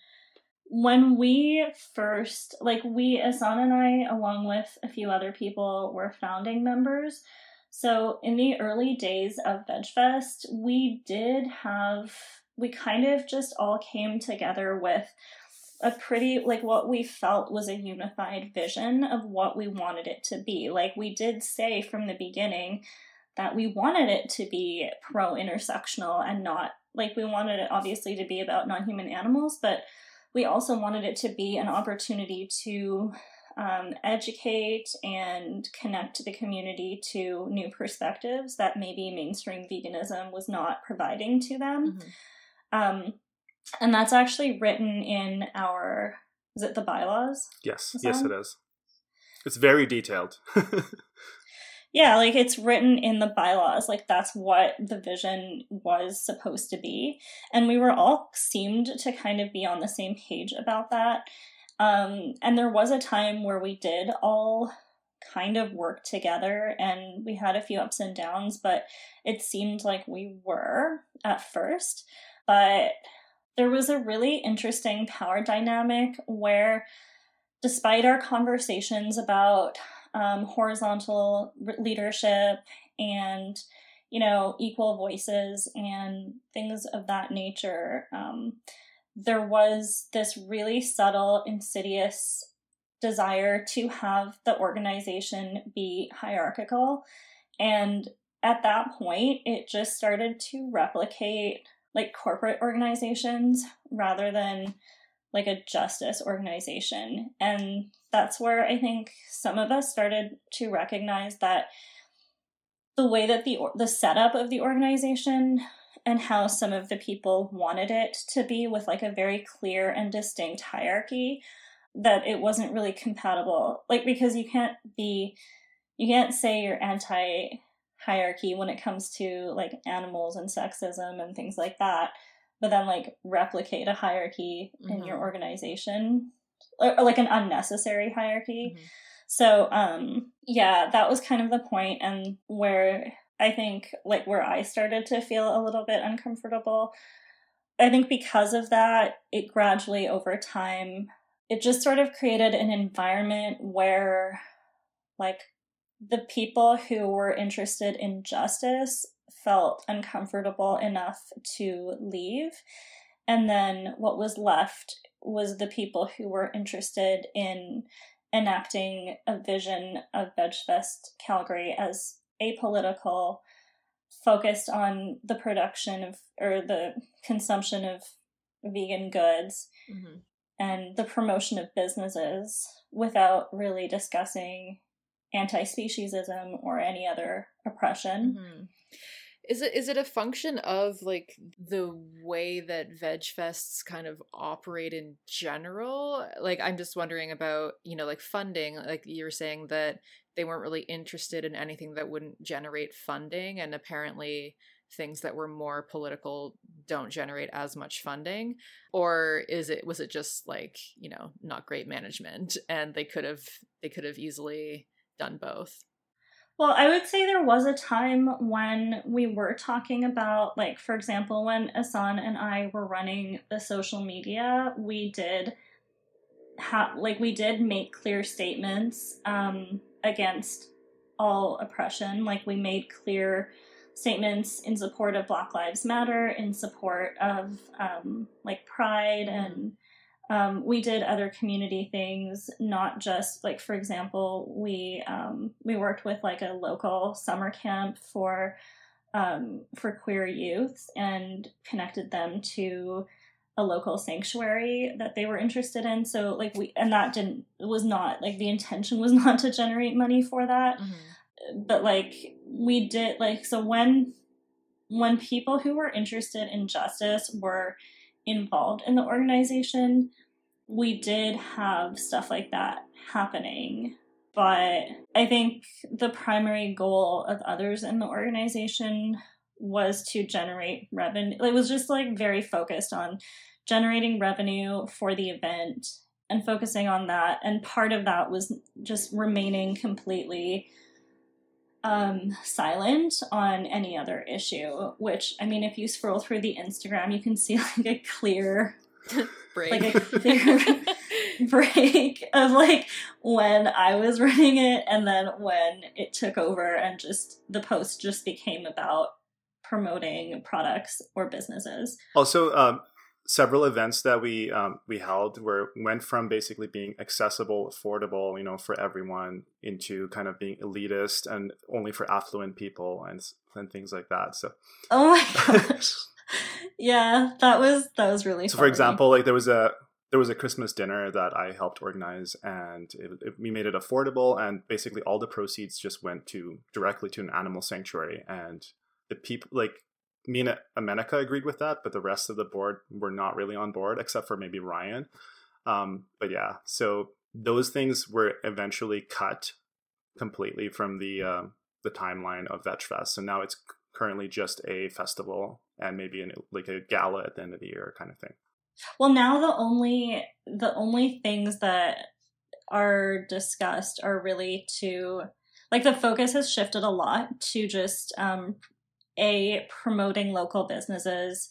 When we first, like we, Asan and I, along with a few other people, were founding members. So in the early days of VegFest, we did have we kind of just all came together with a pretty like what we felt was a unified vision of what we wanted it to be. Like we did say from the beginning that we wanted it to be pro intersectional and not like we wanted it obviously to be about non human animals, but we also wanted it to be an opportunity to um, educate and connect the community to new perspectives that maybe mainstream veganism was not providing to them. Mm-hmm. Um, and that's actually written in our is it the bylaws? Yes, yes, it is. It's very detailed. yeah, like it's written in the bylaws. Like that's what the vision was supposed to be, and we were all seemed to kind of be on the same page about that. Um, and there was a time where we did all kind of work together and we had a few ups and downs, but it seemed like we were at first. But there was a really interesting power dynamic where, despite our conversations about um, horizontal leadership and you know equal voices and things of that nature. Um, there was this really subtle insidious desire to have the organization be hierarchical. And at that point it just started to replicate like corporate organizations rather than like a justice organization. And that's where I think some of us started to recognize that the way that the the setup of the organization and how some of the people wanted it to be with like a very clear and distinct hierarchy that it wasn't really compatible like because you can't be you can't say you're anti hierarchy when it comes to like animals and sexism and things like that but then like replicate a hierarchy mm-hmm. in your mm-hmm. organization or, or, like an unnecessary hierarchy. Mm-hmm. So um yeah, that was kind of the point and where I think like where I started to feel a little bit uncomfortable. I think because of that, it gradually over time it just sort of created an environment where like the people who were interested in justice felt uncomfortable enough to leave. And then what was left was the people who were interested in enacting a vision of VegFest Calgary as apolitical, focused on the production of or the consumption of vegan goods mm-hmm. and the promotion of businesses without really discussing anti speciesism or any other oppression. Mm-hmm. Is it is it a function of like the way that veg fests kind of operate in general? Like I'm just wondering about, you know, like funding, like you were saying that they weren't really interested in anything that wouldn't generate funding and apparently things that were more political don't generate as much funding or is it was it just like, you know, not great management and they could have they could have easily done both? Well, I would say there was a time when we were talking about, like, for example, when Asan and I were running the social media, we did have, like, we did make clear statements um, against all oppression. Like, we made clear statements in support of Black Lives Matter, in support of, um, like, pride and um, we did other community things, not just like, for example, we um, we worked with like a local summer camp for um, for queer youths and connected them to a local sanctuary that they were interested in. So like we and that didn't was not like the intention was not to generate money for that, mm-hmm. but like we did like so when when people who were interested in justice were involved in the organization, we did have stuff like that happening. But I think the primary goal of others in the organization was to generate revenue. It was just like very focused on generating revenue for the event and focusing on that. And part of that was just remaining completely um, silent on any other issue. Which, I mean, if you scroll through the Instagram, you can see like a clear break. Like a clear break of like when I was running it and then when it took over and just the post just became about promoting products or businesses. Also, um, several events that we um, we held were went from basically being accessible, affordable, you know, for everyone, into kind of being elitist and only for affluent people and and things like that. So, oh my gosh yeah, that was that was really. So, funny. for example, like there was a there was a Christmas dinner that I helped organize, and it, it, we made it affordable. And basically, all the proceeds just went to directly to an animal sanctuary. And the people, like me and Amenika, agreed with that, but the rest of the board were not really on board, except for maybe Ryan. Um, but yeah, so those things were eventually cut completely from the uh, the timeline of VegFest. So now it's currently just a festival and maybe an, like a gala at the end of the year kind of thing. Well, now the only the only things that are discussed are really to like the focus has shifted a lot to just um, a promoting local businesses,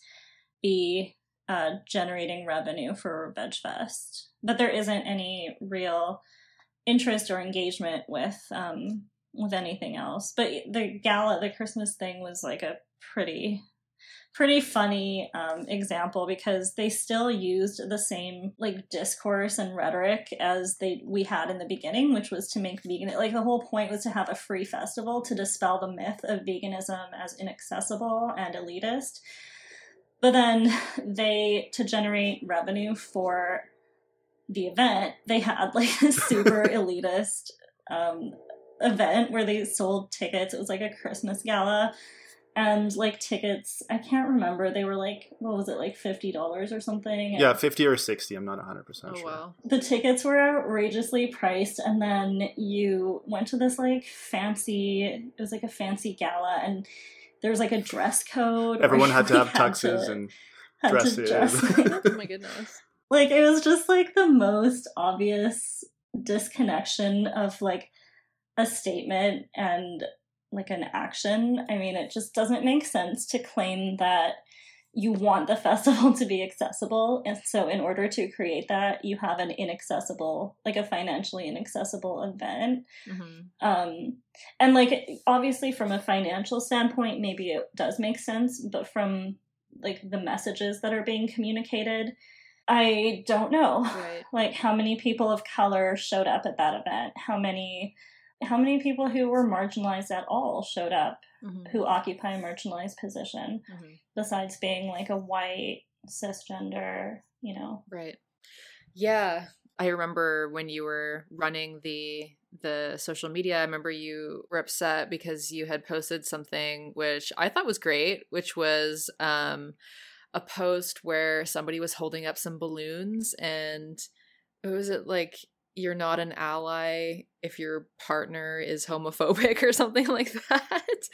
b uh, generating revenue for VegFest, but there isn't any real interest or engagement with um, with anything else. But the gala, the Christmas thing was like a pretty pretty funny um, example because they still used the same like discourse and rhetoric as they we had in the beginning, which was to make vegan like the whole point was to have a free festival to dispel the myth of veganism as inaccessible and elitist. But then they to generate revenue for the event, they had like a super elitist um, event where they sold tickets. It was like a Christmas gala. And like tickets, I can't remember. They were like, what was it, like fifty dollars or something? Yeah, fifty or sixty. I'm not hundred percent oh, sure. Wow. The tickets were outrageously priced, and then you went to this like fancy. It was like a fancy gala, and there was like a dress code. Everyone had to have tuxes to, and Dresses. dress. oh my goodness. like it was just like the most obvious disconnection of like a statement and like an action. I mean, it just doesn't make sense to claim that you want the festival to be accessible. And so, in order to create that, you have an inaccessible, like a financially inaccessible event. Mm-hmm. Um, and like, obviously, from a financial standpoint, maybe it does make sense, but from like the messages that are being communicated, I don't know. Right. Like, how many people of color showed up at that event? How many how many people who were marginalized at all showed up Mm-hmm. who occupy a marginalized position Mm-hmm. besides being like a white cisgender you know Right. Yeah. I remember when you were running the the social media, I remember you were upset because you had posted something which I thought was great, which was um a post where somebody was holding up some balloons and what was it like you're not an ally if your partner is homophobic or something like that.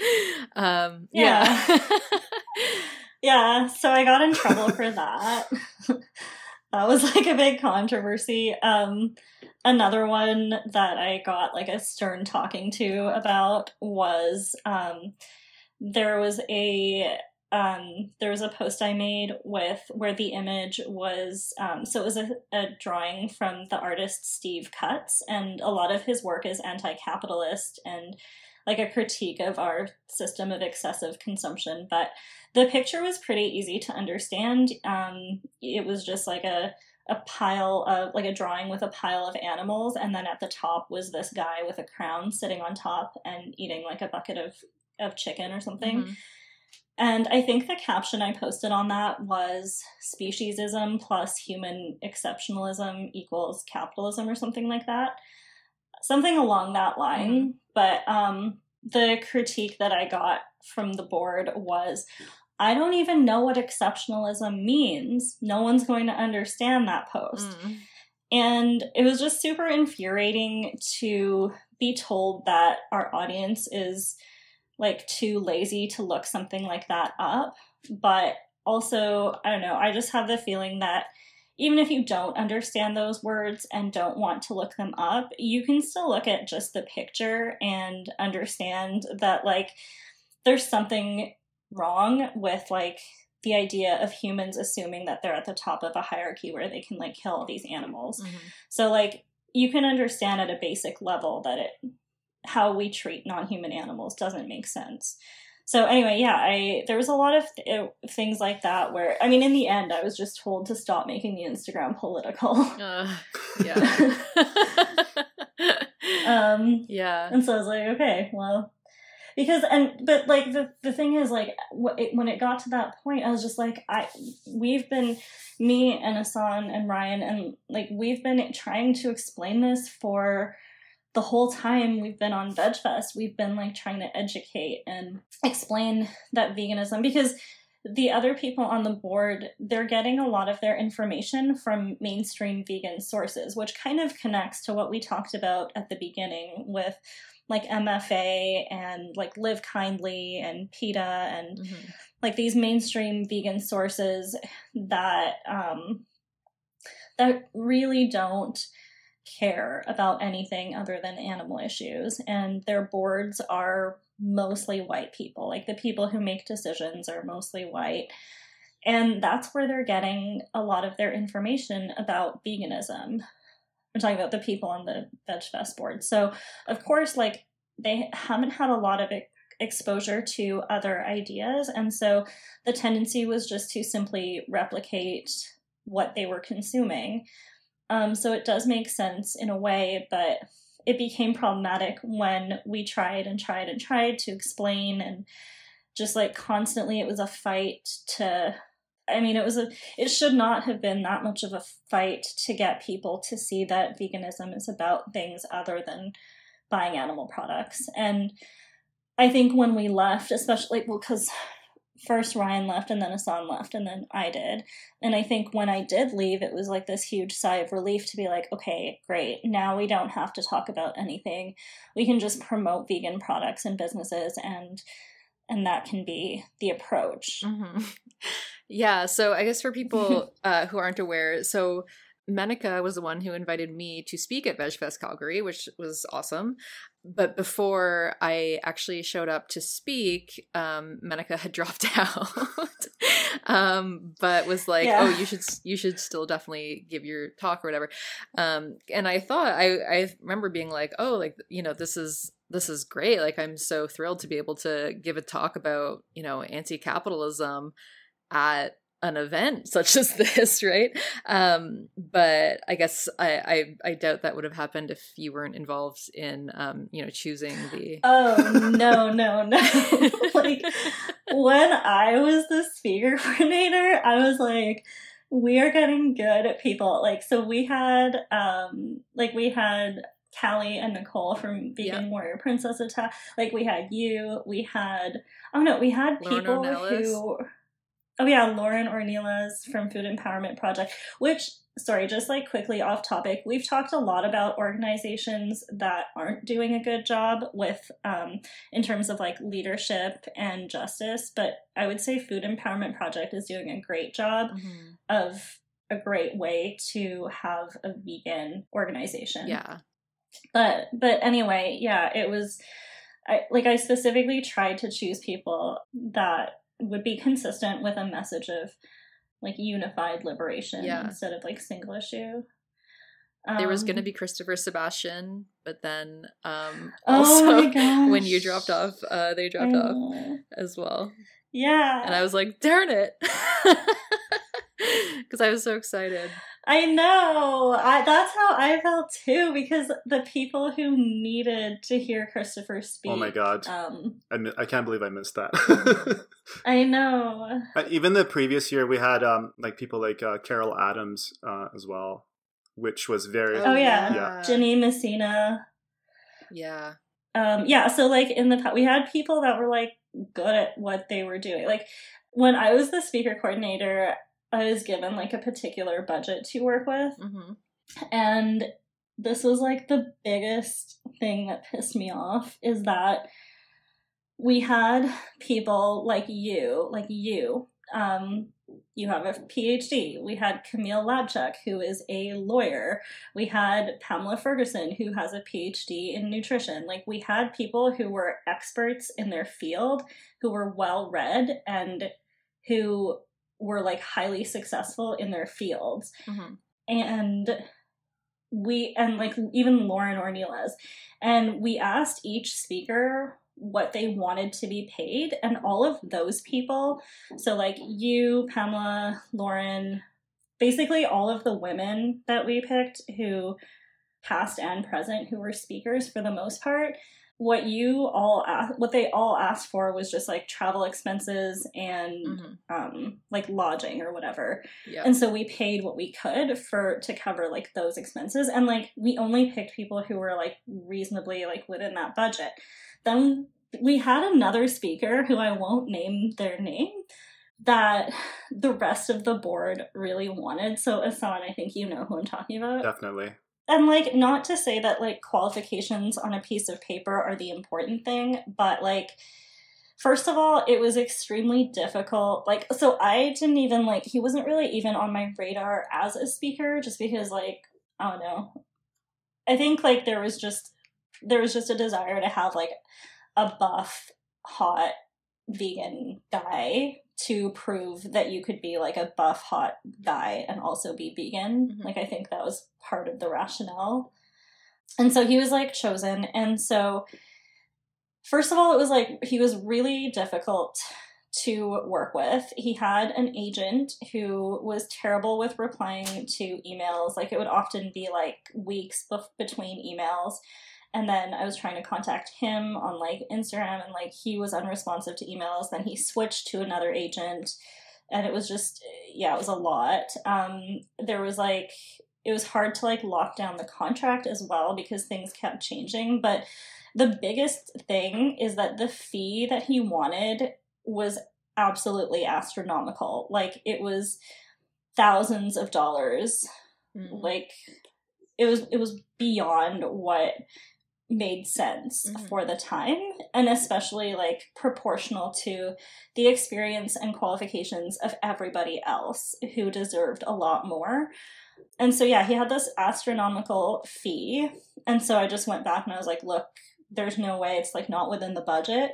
Um yeah. yeah so i got in trouble for that that was like a big controversy um another one that i got like a stern talking to about was um there was a um, there was a post I made with where the image was um, so it was a, a drawing from the artist Steve Cutts, and a lot of his work is anti-capitalist and like a critique of our system of excessive consumption. But the picture was pretty easy to understand. Um, it was just like a a pile of like a drawing with a pile of animals, and then at the top was this guy with a crown sitting on top and eating like a bucket of of chicken or something. Mhm. And I think the caption I posted on that was speciesism plus human exceptionalism equals capitalism or something like that. Something along that line. But um, the critique that I got from the board was I don't even know what exceptionalism means. No one's going to understand that post. Mm. And it was just super infuriating to be told that our audience is like too lazy to look something like that up. But also, I don't know, I just have the feeling that even if you don't understand those words and don't want to look them up, you can still look at just the picture and understand that, like, there's something wrong with, like, the idea of humans assuming that they're at the top of a hierarchy where they can, like, kill all these animals. Mhm. So, like, you can understand at a basic level that it how we treat non-human animals doesn't make sense. So anyway, yeah, I there was a lot of th- things like that where I mean, in the end, I was just told to stop making the Instagram political. Uh, yeah. um, yeah. and so I was like, okay, well, because and but like the the thing is like it, when it got to that point, I was just like, I we've been me and Asan and Ryan and like we've been trying to explain this for the whole time we've been on VegFest. We've been like trying to educate and explain that veganism because the other people on the board they're getting a lot of their information from mainstream vegan sources which kind of connects to what we talked about at the beginning with like mfa and like live kindly and peta and Mhm. like these mainstream vegan sources that um that really don't care about anything other than animal issues and their boards are mostly white people. Like the people who make decisions are mostly white. And that's where they're getting a lot of their information about veganism. I'm talking about the people on the vegfest board. So of course like they haven't had a lot of exposure to other ideas and so the tendency was just to simply replicate what they were consuming um, so it does make sense in a way, but it became problematic when we tried and tried and tried to explain and just like constantly it was a fight to I mean it was a it should not have been that much of a fight to get people to see that veganism is about things other than buying animal products. And I think when we left, especially well cuz first Ryan left and then Asan left and then I did. And I think when I did leave, it was like this huge sigh of relief to be like, okay, great. Now we don't have to talk about anything. We can just promote vegan products and businesses and and that can be the approach. Mhm. Yeah, so I guess for people uh, who aren't aware, so Menaka was the one who invited me to speak at VegFest Calgary, which was awesome. But before I actually showed up to speak, um, Menaka had dropped out, um, but was like, yeah. "Oh, you should you should still definitely give your talk or whatever." Um, and I thought I I remember being like, "Oh, like you know, this is this is great. Like I'm so thrilled to be able to give a talk about you know anti-capitalism at an event such as this, right? Um, but I guess I, I, I doubt that would have happened if you weren't involved in um, you know choosing the. Oh no no no! like when I was the speaker coordinator, I was like, we are getting good at people. Like so, we had um like we had Callie and Nicole from Vegan Warrior Princess Attack. Like we had you, we had oh no, we had people who Oh yeah, Lauren Ornelas from Food Empowerment Project, which sorry, just like quickly off topic, we've talked a lot about organizations that aren't doing a good job with um, in terms of like leadership and justice, but I would say Food Empowerment Project is doing a great job mm-hmm. of a great way to have a vegan organization. Yeah. But but anyway, yeah, it was I like I specifically tried to choose people that would be consistent with a message of like unified liberation yeah. instead of like single issue. Um, there was going to be Christopher Sebastian, but then um oh also oh when you dropped off, uh they dropped off as well. Yeah. And I was like, darn it. Because I was so excited. I know. I, that's how I felt too, because the people who needed to hear Christopher speak. Oh my god! Um, I, I can't believe I missed that. I know. Even the previous year, we had um like people like uh, Carol Adams uh, as well, which was very. Oh yeah, yeah. Jenny Messina. Yeah. Um. Yeah. So like in the past, we had people that were like good at what they were doing. Like when I was the speaker coordinator, I was given like a particular budget to work with. Mm-hmm. And this was like the biggest thing that pissed me off is that we had people like you, like you, um, you have a PhD. We had Camille Labchuk, who is a lawyer. We had Pamela Fergusson, who has a PhD in nutrition. Like, we had people who were experts in their field, who were well read, and who were like highly successful in their fields. Mm-hmm. And we, and like even Lauren Ornelas, and we asked each speaker what they wanted to be paid, and all of those people, so like you, Pamela, Lauren, basically all of the women that we picked who past and present who were speakers for the most part what you all asked, what they all asked for was just like travel expenses and mm-hmm. um, like lodging or whatever. Yep. And so we paid what we could for to cover like those expenses, and like we only picked people who were like reasonably like within that budget. Then we had another speaker who I won't name their name that the rest of the board really wanted. So Ehsan, I think you know who I'm talking about. Definitely and like not to say that like qualifications on a piece of paper are the important thing but like first of all it was extremely difficult. Like so i didn't even like he wasn't really even on my radar as a speaker just because like i don't know. I think like there was just there was just a desire to have like a buff hot vegan guy to prove that you could be like a buff hot guy and also be vegan. Mm-hmm. Like I think that was part of the rationale. And so he was like chosen and so first of all it was like he was really difficult to work with. He had an agent who was terrible with replying to emails. Like it would often be like weeks bef- between emails and then I was trying to contact him on like Instagram and like he was unresponsive to emails. Then he switched to another agent and it was just yeah, it was a lot. Um there was like it was hard to like lock down the contract as well because things kept changing, but the biggest thing is that the fee that he wanted was absolutely astronomical. Like it was thousands of dollars. Mm. Like it was it was beyond what made sense mm-hmm. for the time and especially like proportional to the experience and qualifications of everybody else who deserved a lot more. And so yeah, he had this astronomical fee. And so I just went back and I was like, look, there's no way it's like not within the budget.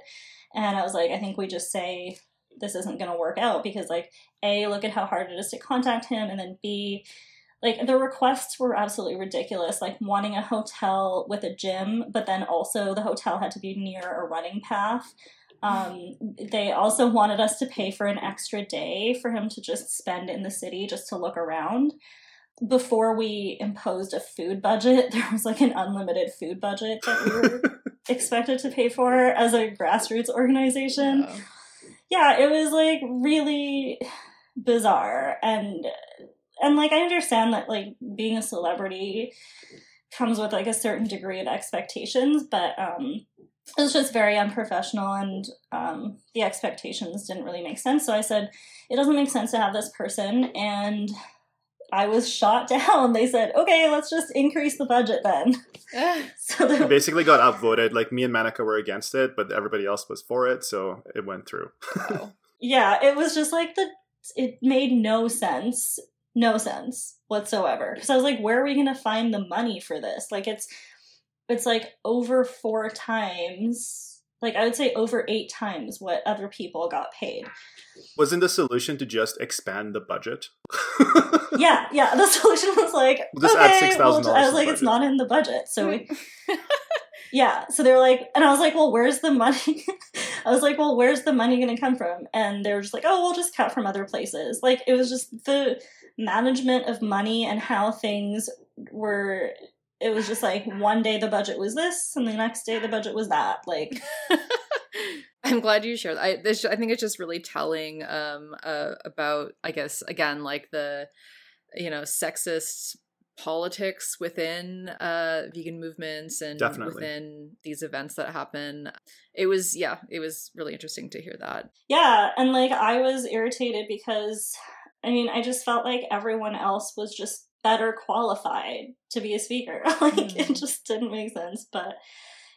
And I was like, I think we just say this isn't going to work out because like A, look at how hard it is to contact him and then B, like the requests were absolutely ridiculous like wanting a hotel with a gym but then also the hotel had to be near a running path. Um, they also wanted us to pay for an extra day for him to just spend in the city just to look around. Before we imposed a food budget there was like an unlimited food budget that we were expected to pay for as a grassroots organization. Yeah. yeah it was like really bizarre and and like I understand that like being a celebrity comes with like a certain degree of expectations, but um it was just very unprofessional and um, the expectations didn't really make sense. So I said, it doesn't make sense to have this person. And I was shot down. They said, okay, let's just increase the budget then. so the- basically got outvoted. Like me and Menaka were against it, but everybody else was for it. So it went through. yeah, it was just like the, it made no sense no sense whatsoever. Because I was like, where are we going to find the money for this? Like, it's it's like over four times, like I would say over eight times what other people got paid. Wasn't the solution to just expand the budget? yeah, yeah. The solution was like, we'll okay, add six thousand dollars. I was like, it's not in the budget, so we. yeah, so they were like, and I was like, well, where's the money? I was like, well, where's the money going to come from? And they were just like, oh, we'll just cut from other places. Like it was just the management of money and how things were it was just like one day the budget was this and the next day the budget was that like. I'm glad you shared i this i think it's just really telling um uh, about i guess again like the you know sexist politics within uh vegan movements and Definitely. within these events that happen. It was yeah it was really interesting to hear that. Yeah and like i was irritated because I mean, I just felt like everyone else was just better qualified to be a speaker. like mm. it just didn't make sense. But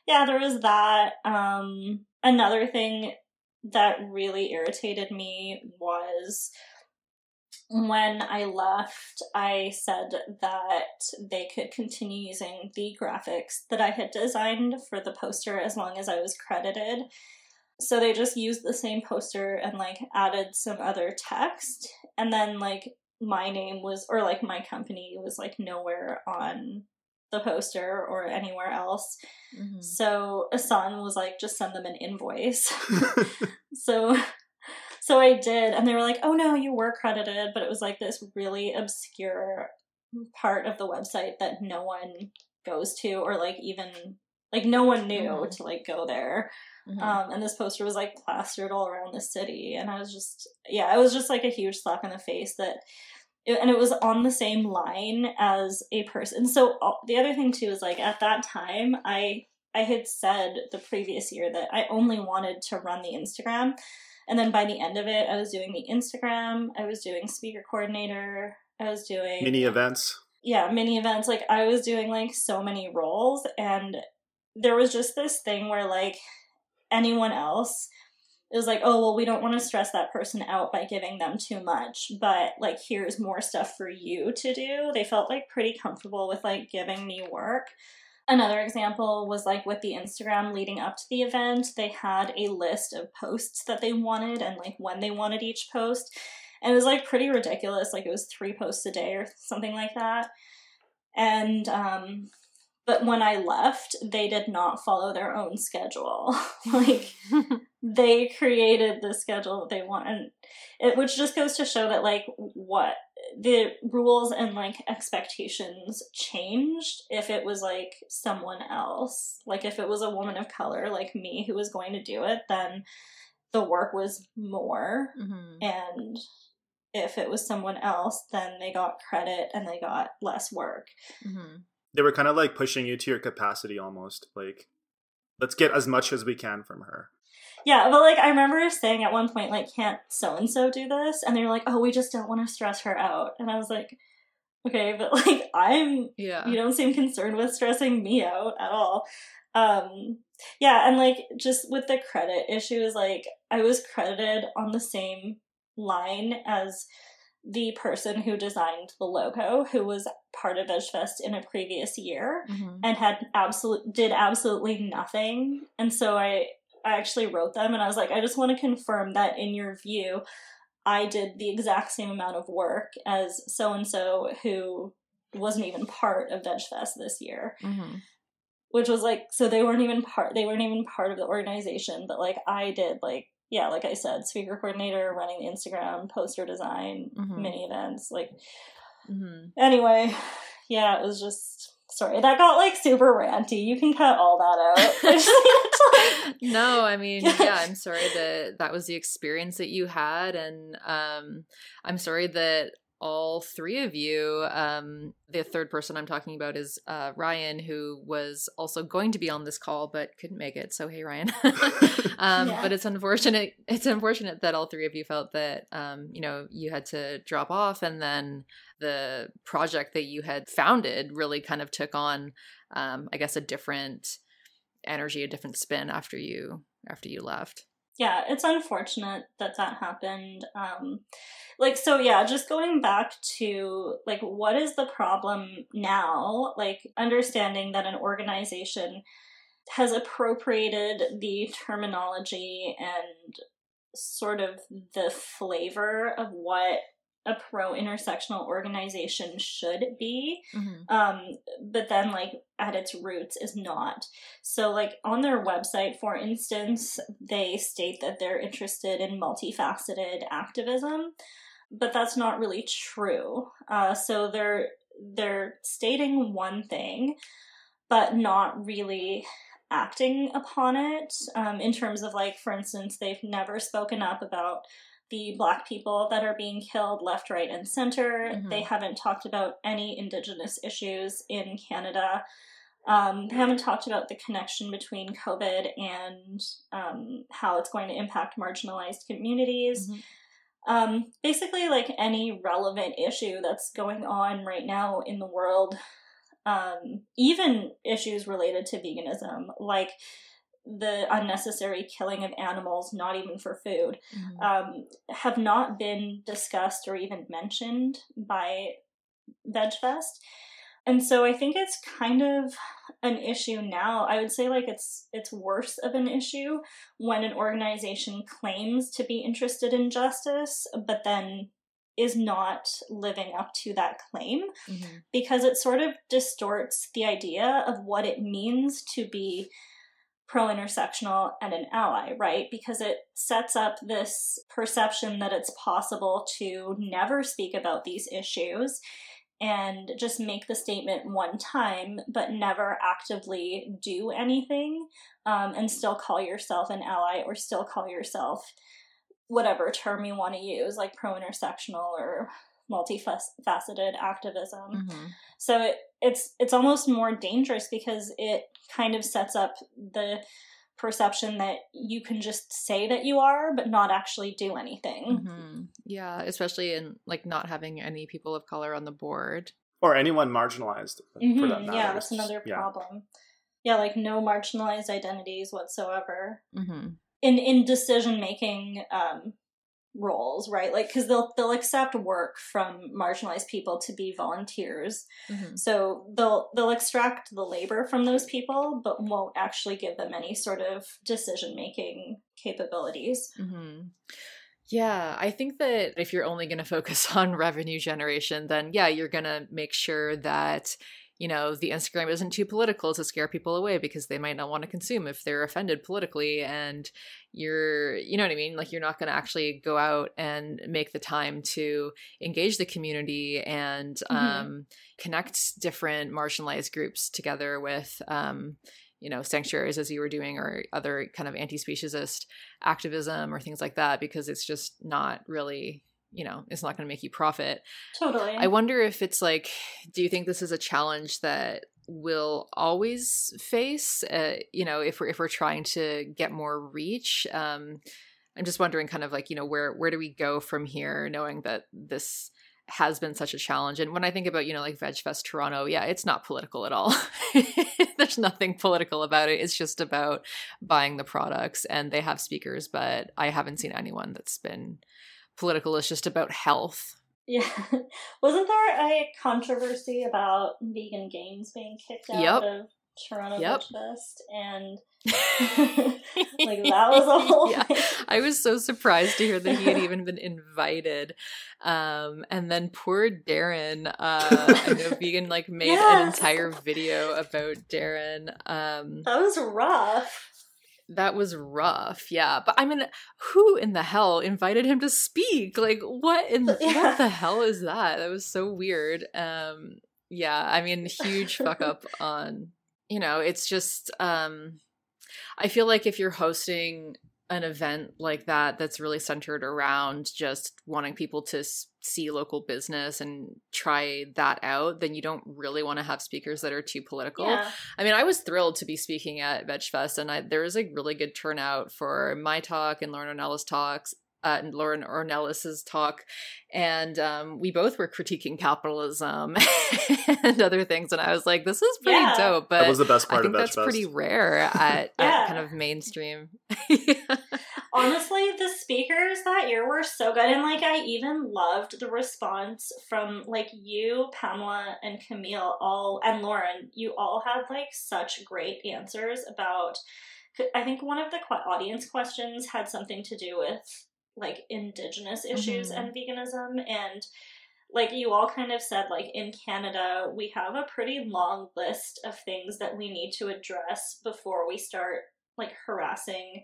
yeah, there was that. Um another thing that really irritated me was when I left, I said that they could continue using the graphics that I had designed for the poster as long as I was credited. So they just used the same poster and like added some other text and then like my name was or like my company was like nowhere on the poster or anywhere else. Mm-hmm. So Ehsan was like, just send them an invoice. so so I did, and they were like, oh no, you were credited, but it was like this really obscure part of the website that no one goes to or like even like no one knew mm-hmm. to like go there. Mm-hmm. Um, and this poster was like plastered all around the city, and I was just, yeah, it was just like a huge slap in the face that, it, and it was on the same line as a person. So uh, the other thing too is like at that time, I I had said the previous year that I only wanted to run the Instagram, and then by the end of it, I was doing the Instagram, I was doing speaker coordinator, I was doing mini events. Yeah, mini events. Like I was doing like so many roles, and there was just this thing where like anyone else it was like, oh, well, we don't want to stress that person out by giving them too much, but like, here's more stuff for you to do. They felt like pretty comfortable with like giving me work. Another example was like with the Instagram leading up to the event, they had a list of posts that they wanted and like when they wanted each post. And it was like pretty ridiculous. Like it was three posts a day or something like that. And um, but when I left, they did not follow their own schedule. like they created the schedule that they want, and it which just goes to show that like what the rules and like expectations changed if it was like someone else. Like if it was a woman of color like me who was going to do it, then the work was more, mm-hmm. and if it was someone else, then they got credit and they got less work. Mm-hmm they were kind of like pushing you to your capacity almost like let's get as much as we can from her. Yeah but like i remember saying at one point like can't so and so do this? And they're like oh we just don't want to stress her out. And i was like okay but like i'm yeah. you don't seem concerned with stressing me out at all. Um, yeah, and like just with the credit issues, like I was credited on the same line as the person who designed the logo, who was part of VegFest in a previous year mm-hmm. and had absolute did absolutely nothing. And so I I actually wrote them and I was like, I just want to confirm that in your view, I did the exact same amount of work as so and so who wasn't even part of VegFest this year. Mm-hmm. Which was like, so they weren't even part. They weren't even part of the organization, but like I did, like yeah, like I said, speaker coordinator, running the Instagram, poster design, mm-hmm. mini events, like. Mm-hmm. Anyway, yeah, it was just sorry that got like super ranty. You can cut all that out. no, I mean, yeah, I'm sorry that that was the experience that you had, and um, I'm sorry that all three of you. Um, the third person I'm talking about is uh, Ryan, who was also going to be on this call but couldn't make it. So hey, Ryan. um, yeah. But it's unfortunate. It's unfortunate that all three of you felt that um, you know you had to drop off, and then the project that you had founded really kind of took on, um, I guess, a different energy, a different spin after you after you left yeah it's unfortunate that that happened um like so yeah just going back to like what is the problem now? Like understanding that an organization has appropriated the terminology and sort of the flavor of what a pro intersectional organization should be mm-hmm. um, but then like at its roots is not. So like on their website for instance they state that they're interested in multifaceted activism but that's not really true. Uh, so they're they're stating one thing but not really acting upon it. Um, in terms of like for instance they've never spoken up about the black people that are being killed left, right, and center. Mm-hmm. They haven't talked about any indigenous issues in Canada. Um, they haven't talked about the connection between COVID and um, how it's going to impact marginalized communities. Mm-hmm. Um, basically, like any relevant issue that's going on right now in the world, um, even issues related to veganism, like the unnecessary killing of animals, not even for food, mm-hmm. um, have not been discussed or even mentioned by VegFest. And so I think it's kind of an issue now. I would say like it's it's worse of an issue when an organization claims to be interested in justice, but then is not living up to that claim mm-hmm. because it sort of distorts the idea of what it means to be pro intersectional and an ally, right? Because it sets up this perception that it's possible to never speak about these issues and just make the statement one time, but never actively do anything um, and still call yourself an ally or still call yourself whatever term you want to use, like pro intersectional or multifaceted activism. Mm-hmm. So it, it's it's almost more dangerous because it kind of sets up the perception that you can just say that you are but not actually do anything. Mm-hmm. Yeah, especially in like not having any people of color on the board or anyone marginalized mm-hmm. for that matter. Yeah, that's another yeah. problem. Yeah, like no marginalized identities whatsoever. Mm-hmm. In in decision making um, roles right like because they'll they'll accept work from marginalized people to be volunteers mm-hmm. so they'll they'll extract the labor from those people but won't actually give them any sort of decision making capabilities mm-hmm. Yeah, I think that if you're only going to focus on revenue generation, then yeah, you're going to make sure that you know, the Instagram isn't too political to scare people away because they might not want to consume if they're offended politically. And you're, you know what I mean? Like, you're not going to actually go out and make the time to engage the community and mm-hmm. um, connect different marginalized groups together with, um, you know, sanctuaries as you were doing or other kind of anti speciesist activism or things like that because it's just not really you know it's not going to make you profit totally i wonder if it's like do you think this is a challenge that we'll always face uh, you know if we're if we're trying to get more reach um i'm just wondering kind of like you know where where do we go from here knowing that this has been such a challenge. And when I think about, you know, like VegFest Toronto, yeah, it's not political at all. There's nothing political about it. It's just about buying the products and they have speakers, but I haven't seen anyone that's been political. It's just about health. Yeah. Wasn't there a controversy about Vegan Gains being kicked out yep. of Toronto yep. Fest, and like that was a whole. yeah. I was so surprised to hear that he had even been invited, um, and then poor Darren. Uh, I know vegan like made yes. an entire video about Darren. Um, that was rough. That was rough, yeah. But I mean, who in the hell invited him to speak? Like, what in yeah. what the hell is that? That was so weird. Um, yeah, I mean, huge fuck up on you know, it's just um I feel like if you're hosting an event like that that's really centered around just wanting people to see local business and try that out then you don't really want to have speakers that are too political yeah. i mean i was thrilled to be speaking at vegfest and I, there was a really good turnout for my talk and lauren ornelas talks uh, and Lauren Ornelas's talk, and um, we both were critiquing capitalism and other things. And I was like, "This is pretty yeah. dope." But that was the best part. I think that's Fest. pretty rare at, yeah. at, kind of mainstream. yeah. Honestly, the speakers that year were so good, and like I even loved the response from like you, Pamela, and Camille, all and Lauren. You all had like such great answers about. I think one of the audience questions had something to do with like indigenous issues mm-hmm. and veganism and like you all kind of said like in Canada we have a pretty long list of things that we need to address before we start like harassing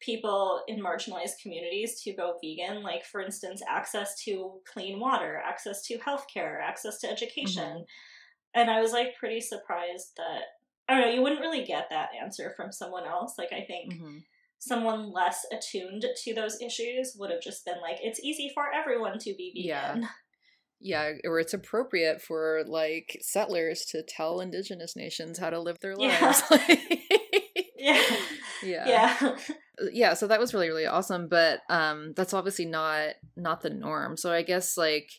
people in marginalized communities to go vegan like for instance access to clean water access to healthcare access to education mm-hmm. and i was like pretty surprised that i don't know you wouldn't really get that answer from someone else like i think mm-hmm someone less attuned to those issues would have just been like, it's easy for everyone to be vegan. Yeah. Yeah, or it's appropriate for like settlers to tell indigenous nations how to live their lives. Yeah. yeah. Yeah. Yeah. yeah, so that was really really awesome, but um that's obviously not not the norm. So I guess like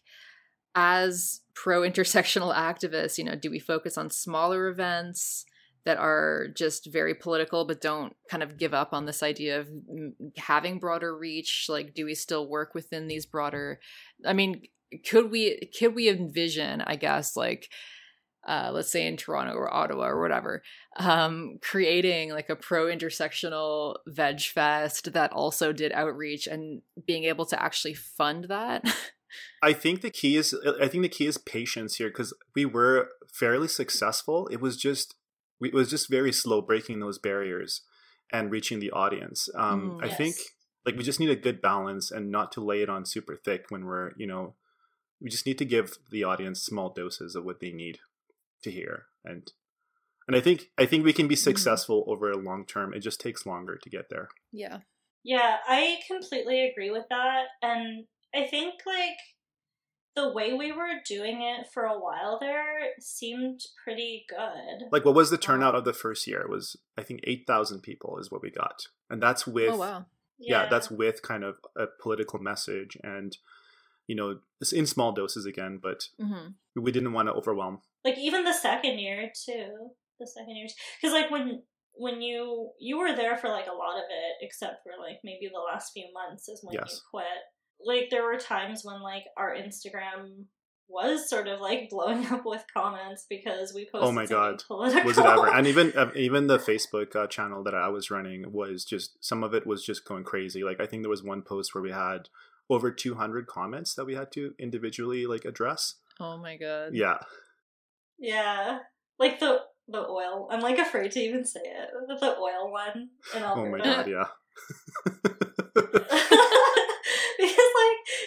as pro intersectional activists, you know, do we focus on smaller events? That are just very political but don't kind of give up on this idea of having broader reach like do we still work within these broader i mean could we could we envision i guess like uh, let's say in Toronto or Ottawa or whatever, um, creating like a pro intersectional veg fest that also did outreach and being able to actually fund that. I think the key is I think the key is patience here because we were fairly successful. It was just it was just very slow breaking those barriers and reaching the audience. Um, mm, I yes. think like we just need a good balance and not to lay it on super thick when we're you know we just need to give the audience small doses of what they need to hear and and I think I think we can be mm-hmm. successful mm. over a long term. It just takes longer to get there. Yeah. Yeah, I completely agree with that. And I think like the way we were doing it for a while there seemed pretty good. Like, what was the turnout um, of the first year? It was I think eight thousand people is what we got, and that's with oh wow, yeah. yeah, that's with kind of a political message and you know it's in small doses again, but mm-hmm. we didn't want to overwhelm. Like even the second year too, the second year because like when when you you were there for like a lot of it, except for like maybe the last few months is when yes. you quit like there were times when like our Instagram was sort of like blowing up with comments because we posted. Oh my god, political. was it ever? And even even the Facebook uh, channel that I was running was just some of it was just going crazy. Like I think there was one post where we had over 200 comments that we had to individually like address. Oh my god. Yeah. Yeah, like the the oil. I'm like afraid to even say it. The oil one. oh my god! Yeah.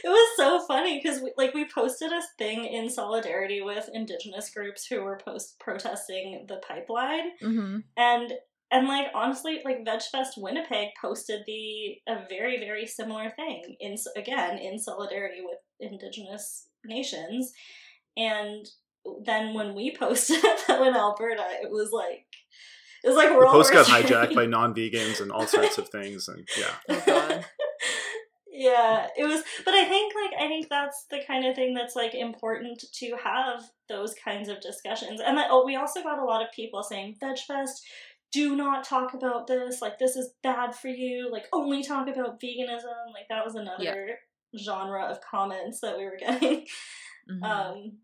it was so funny because we, like we posted a thing in solidarity with indigenous groups who were post protesting the pipeline. Mm-hmm. and and like honestly like vegfest winnipeg posted the a very very similar thing in again in solidarity with indigenous nations. And then when we posted that in alberta it was like it was like we're the all post got hijacked by non-vegans and all sorts of things and yeah. Oh yeah, it was. But I think like I think that's the kind of thing that's like important to have those kinds of discussions. And then, oh, we also got a lot of people saying VegFest. Do not talk about this. Like this is bad for you. Like only talk about veganism. Like that was another yeah. genre of comments that we were getting. Mm-hmm. Um,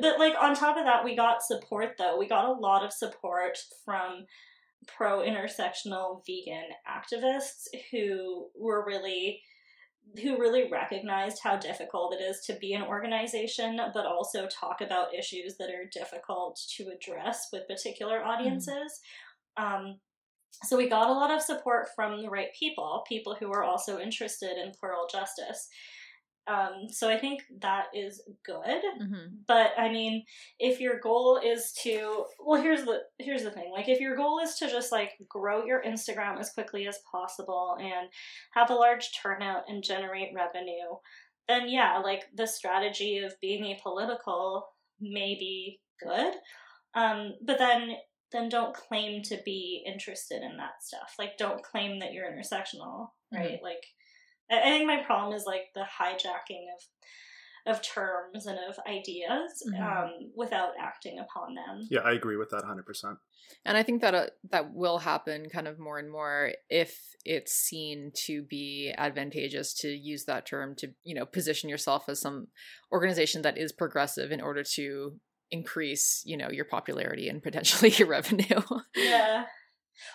but like on top of that, we got support though. We got a lot of support from pro intersectional vegan activists who were really who really recognized how difficult it is to be an organization, but also talk about issues that are difficult to address with particular mm-hmm. audiences. Mm. Um, so we got a lot of support from the right people, people who were also interested in plural justice. Um, so I think that is good. Mm-hmm. But I mean, if your goal is to well, here's the here's the thing. Like if your goal is to just like grow your Instagram as quickly as possible and have a large turnout and generate revenue, then yeah, like the strategy of being apolitical may be good. Um, but then then don't claim to be interested in that stuff. Like don't claim that you're intersectional, right? Mm-hmm. Like I think my problem is like the hijacking of of terms and of ideas mm-hmm. um, without acting upon them. Yeah, I agree with that 100%. And I think that uh, that will happen kind of more and more if it's seen to be advantageous to use that term to, you know, position yourself as some organization that is progressive in order to increase, you know, your popularity and potentially your revenue. yeah.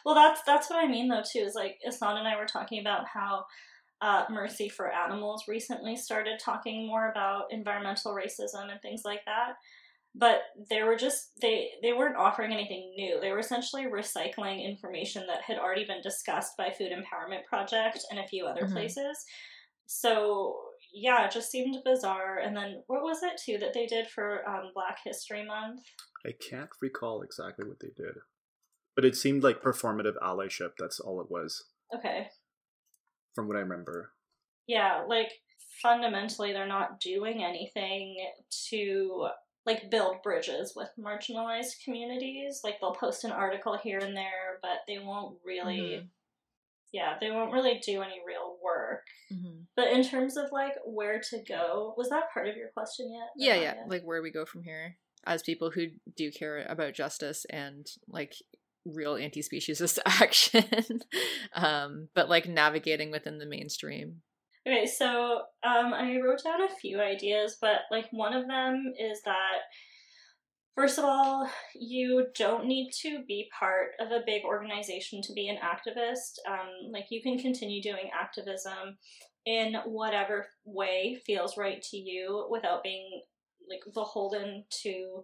Well, that's that's what I mean though too. Is like Ehsan and I were talking about how uh, Mercy for Animals recently started talking more about environmental racism and things like that. But they were just they they weren't offering anything new. They were essentially recycling information that had already been discussed by Food Empowerment Project and a few other mm-hmm. places. So yeah, it just seemed bizarre. And then what was it too that they did for um, Black History Month? I can't recall exactly what they did, but it seemed like performative allyship. That's all it was. Okay from what I remember. Yeah, like fundamentally they're not doing anything to like build bridges with marginalized communities. Like they'll post an article here and there, but they won't really mm-hmm. yeah, they won't really do any real work. Mm-hmm. But in terms of like where to go, was that part of your question yet? Yeah, yeah. Yet? Like where we go from here as people who do care about justice and like real anti-speciesist action um but like navigating within the mainstream okay so um i wrote down a few ideas but like one of them is that First of all, you don't need to be part of a big organization to be an activist. Um, like, you can continue doing activism in whatever way feels right to you without being like beholden to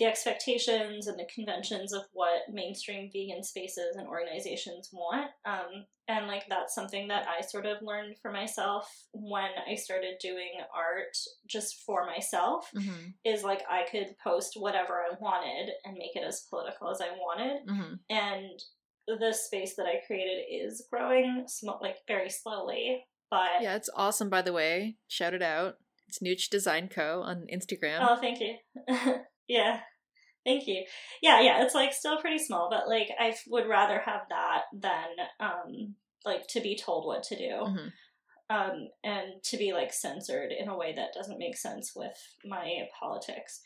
the expectations and the conventions of what mainstream vegan spaces and organizations want. Um, and like that's something that I sort of learned for myself when I started doing art just for myself. Mm-hmm. Is like I could post whatever I wanted and make it as political as I wanted. Mm-hmm. And the space that I created is growing sm- like very slowly. But yeah, it's awesome. By the way, shout it out. It's Nooch Design Co. on Instagram. Oh, thank you. yeah. Thank you. Yeah, yeah, it's like still pretty small, but like I would rather have that than um like to be told what to do. Mm-hmm. Um and to be like censored in a way that doesn't make sense with my politics.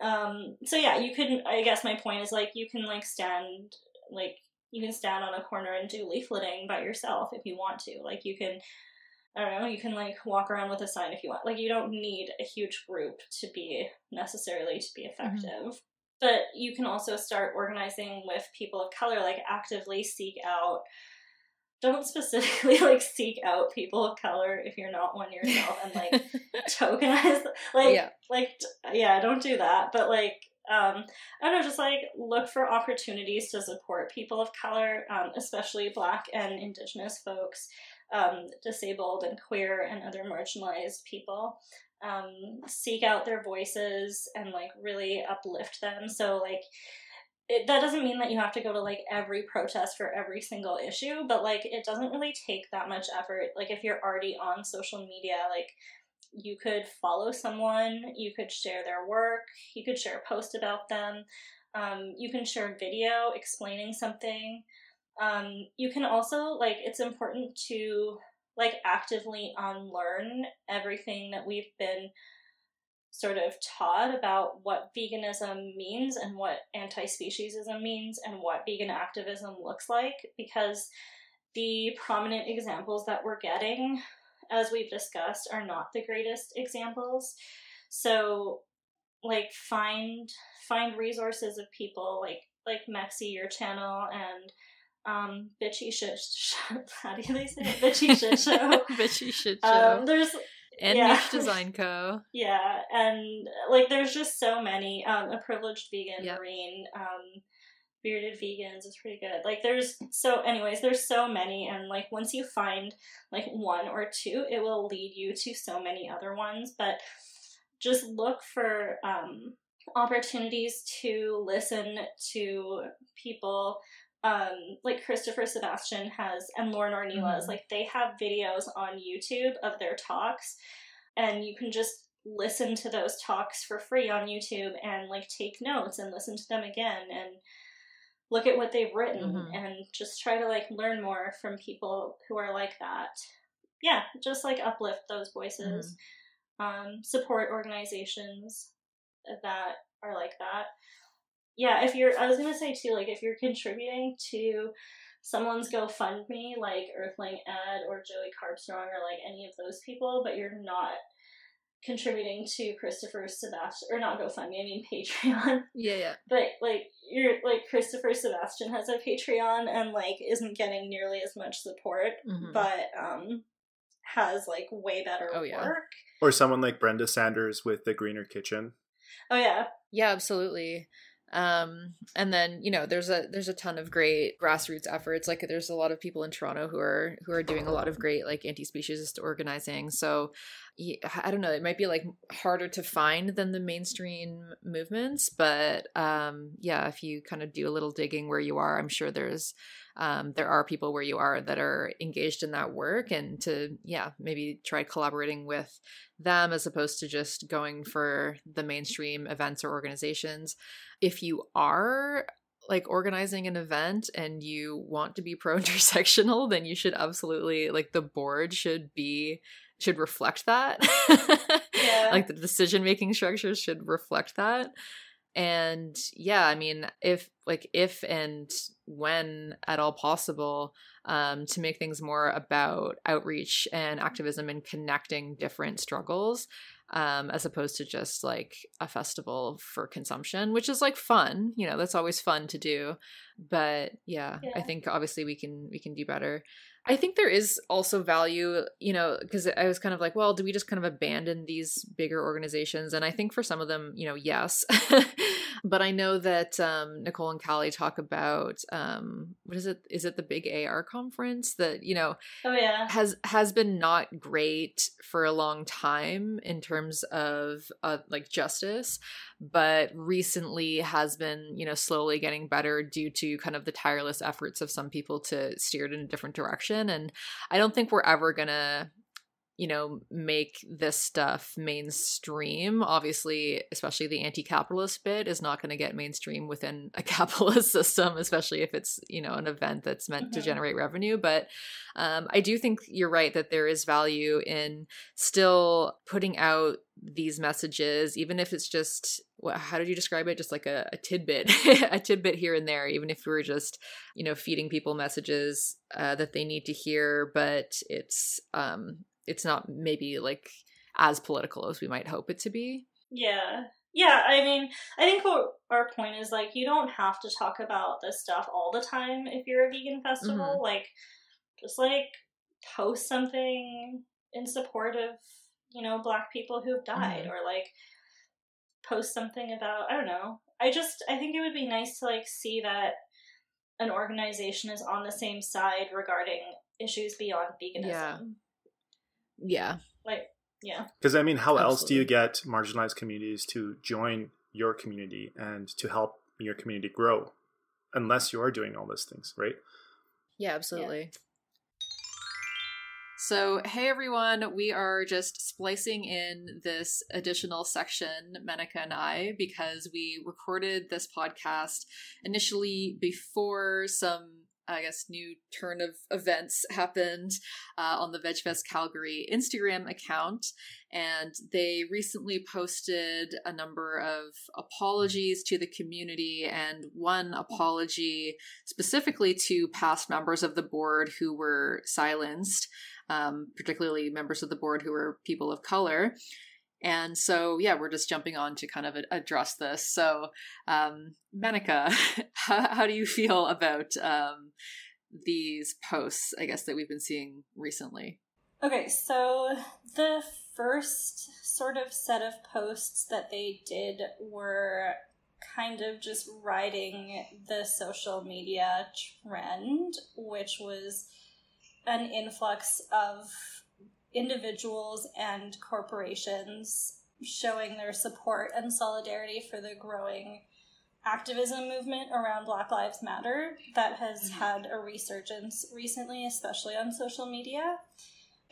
Um so yeah, you can I guess my point is like you can like stand like you can stand on a corner and do leafleting by yourself if you want to. Like you can I don't know, you can like walk around with a sign if you want. Like you don't need a huge group to be necessarily to be mm-hmm. effective. Mm-hmm. But you can also start organizing with people of color, like actively seek out don't specifically like seek out people of color if you're not one yourself and like tokenize like yeah. like yeah don't do that but like um i don't know just like look for opportunities to support people of color um, especially black and indigenous folks um, disabled and queer and other marginalized people um, seek out their voices and like really uplift them. So like it, that doesn't mean that you have to go to like every protest for every single issue, but like it doesn't really take that much effort. Like if you're already on social media, like you could follow someone, you could share their work, you could share a post about them, um, you can share video explaining something. Um, you can also like it's important to like actively unlearn everything that we've been sort of taught about what veganism means and what anti-speciesism means and what vegan activism looks like because the prominent examples that we're getting as we've discussed are not the greatest examples. So like find find resources of people like like Mexie, your channel, and um, bitchy shit. Sh- how do they say it? Bitchy shit show. bitchy shit um, show. Um, there's and yeah. Niche Design Co. yeah, and like there's just so many. Um, a privileged vegan, yep. Marine, um, bearded vegans is pretty good. Like there's so, anyways, there's so many, and like once you find like one or two, it will lead you to so many other ones. But just look for um opportunities to listen to people um, like Christopher Sebastian has and Lauren Ornelas, mm-hmm. like they have videos on YouTube of their talks, and you can just listen to those talks for free on YouTube and like take notes and listen to them again and look at what they've written mm-hmm. and just try to like learn more from people who are like that. Yeah, just like uplift those voices, mm-hmm. um, support organizations that are like that yeah, if you're, I was gonna say too, like if you're contributing to someone's GoFundMe, like Earthling Ed or Joey Carbstrong or like any of those people, but you're not contributing to Christopher Sebastian or not GoFundMe, I mean Patreon. Yeah, yeah. But like you're like Christopher Sebastian has a Patreon and like isn't getting nearly as much support, mm-hmm. but um has like way better oh, yeah. work. Or someone like Brenda Sanders with the Greener Kitchen. Oh yeah. Yeah, absolutely um and then you know there's a there's a ton of great grassroots efforts. Like there's a lot of people in toronto who are who are doing a lot of great like anti-speciesist organizing. So i don't know it might be like harder to find than the mainstream movements but um yeah if you kind of do a little digging where you are i'm sure there's um, there are people where you are that are engaged in that work and to yeah maybe try collaborating with them as opposed to just going for the mainstream events or organizations if you are like organizing an event and you want to be pro intersectional then you should absolutely like the board should be should reflect that yeah. like the decision making structures should reflect that and yeah i mean if like if and when at all possible um, to make things more about outreach and activism and connecting different struggles um, as opposed to just like a festival for consumption which is like fun you know that's always fun to do but yeah, yeah. i think obviously we can we can do better I think there is also value, you know, because I was kind of like, well, do we just kind of abandon these bigger organizations? And I think for some of them, you know, yes. but I know that um, Nicole and Callie talk about um, what is it? Is it the big AR conference that you know? Oh yeah, has has been not great for a long time in terms of uh, like justice, but recently has been you know slowly getting better due to kind of the tireless efforts of some people to steer it in a different direction. And I don't think we're ever gonna you know, make this stuff mainstream. Obviously, especially the anti capitalist bit is not going to get mainstream within a capitalist system, especially if it's, you know, an event that's meant mm-hmm. to generate revenue. But um, I do think you're right that there is value in still putting out these messages, even if it's just, how did you describe it? Just like a, a tidbit, a tidbit here and there, even if we were just, you know, feeding people messages uh, that they need to hear, but it's, um, it's not maybe like as political as we might hope it to be. Yeah. Yeah, I mean, I think what our point is like you don't have to talk about this stuff all the time if you're a vegan festival. Mm-hmm. Like just like post something in support of, you know, black people who've died mm-hmm. or like post something about I don't know. I just I think it would be nice to like see that an organization is on the same side regarding issues beyond veganism. Yeah. Yeah. Like, yeah. Because I mean, how Absolutely. else do you get marginalized communities to join your community and to help your community grow unless you are doing all those things, right? Yeah, absolutely. Yeah. So, hey everyone, we are just splicing in this additional section, Menaka and I, because we recorded this podcast initially before some I guess, new turn of events happened uh, on the VegFest Calgary Instagram account. And they recently posted a number of apologies to the community and one apology specifically to past members of the board who were silenced, um, particularly members of the board who were people of color. And so, yeah, we're just jumping on to kind of address this. So, um, how, how, do you feel about um, these posts, I guess, that we've been seeing recently? Okay, so the first sort of set of posts that they did were kind of just riding the social media trend, which was an influx of individuals and corporations showing their support and solidarity for the growing activism movement around Black Lives Matter that has mm-hmm. had a resurgence recently, especially on social media.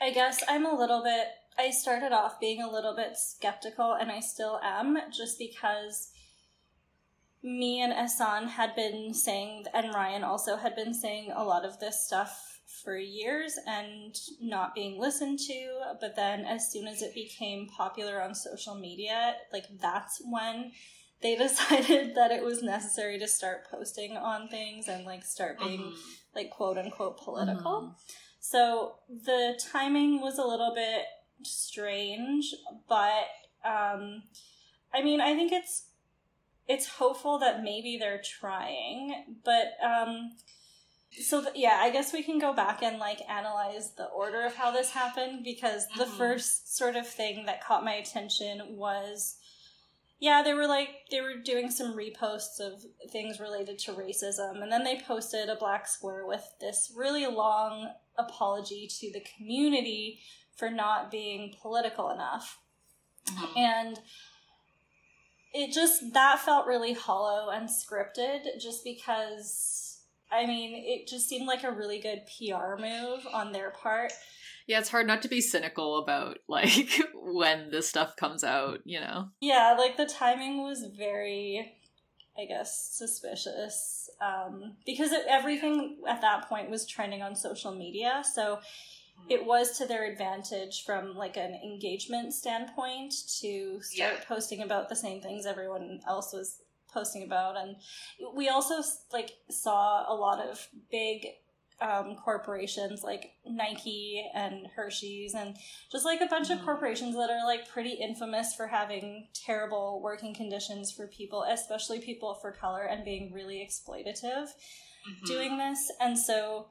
I guess I'm a little bit, I started off being a little bit skeptical, and I still am, just because me and Ehsan had been saying, and Ryan also had been saying a lot of this stuff for years and not being listened to. But then, as soon as it became popular on social media, like that's when they decided that it was necessary to start posting on things and like start being mm-hmm. like quote unquote political. Mm-hmm. So the timing was a little bit strange, but um, I mean, I think it's it's hopeful that maybe they're trying, but um, so th- yeah, I guess we can go back and like analyze the order of how this happened because the mm-hmm. first sort of thing that caught my attention was yeah, they were like they were doing some reposts of things related to racism and then they posted a black square with this really long apology to the community for not being political enough. Mm-hmm. And it just that felt really hollow and scripted just because I mean, it just seemed like a really good PR move on their part. Yeah, it's hard not to be cynical about like when this stuff comes out, you know. Yeah, like the timing was very I guess suspicious um, because it, everything at that point was trending on social media, so it was to their advantage from like an engagement standpoint to start yeah. posting about the same things everyone else was posting about and we also like saw a lot of big um, corporations like Nike and Hershey's and just like a bunch mm-hmm. of corporations that are like pretty infamous for having terrible working conditions for people, especially people for color, and being really exploitative mm-hmm. doing this. And so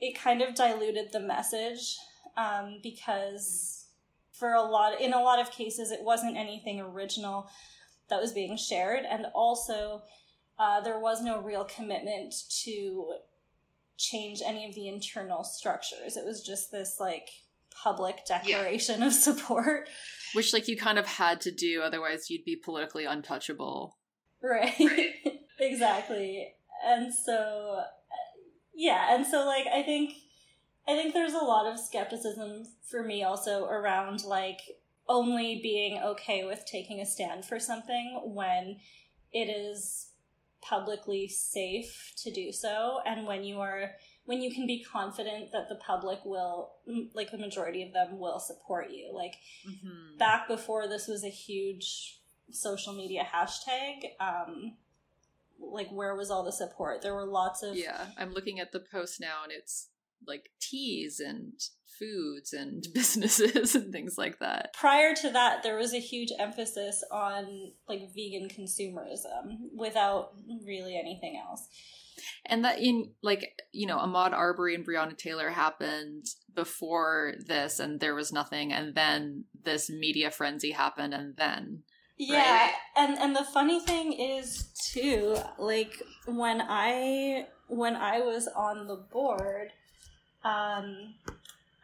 it kind of diluted the message um, because for a lot in a lot of cases it wasn't anything original that was being shared, and also uh, there was no real commitment to change any of the internal structures. It was just this like public declaration yeah. of support, which like you kind of had to do, otherwise you'd be politically untouchable. Right. right. exactly. And so yeah, and so like I think I think there's a lot of skepticism for me also around like only being okay with taking a stand for something when it is publicly safe to do so and when you are when you can be confident that the public will like the majority of them will support you like mm-hmm. back before this was a huge social media hashtag um like where was all the support there were lots of yeah i'm looking at the post now and it's like teas and foods and businesses and things like that. Prior to that, there was a huge emphasis on like vegan consumerism without really anything else. And that in like, you know, Ahmaud Arbery and Breonna Taylor happened before this and there was nothing and then this media frenzy happened and then yeah, right? and and the funny thing is too, like when I when I was on the board, um,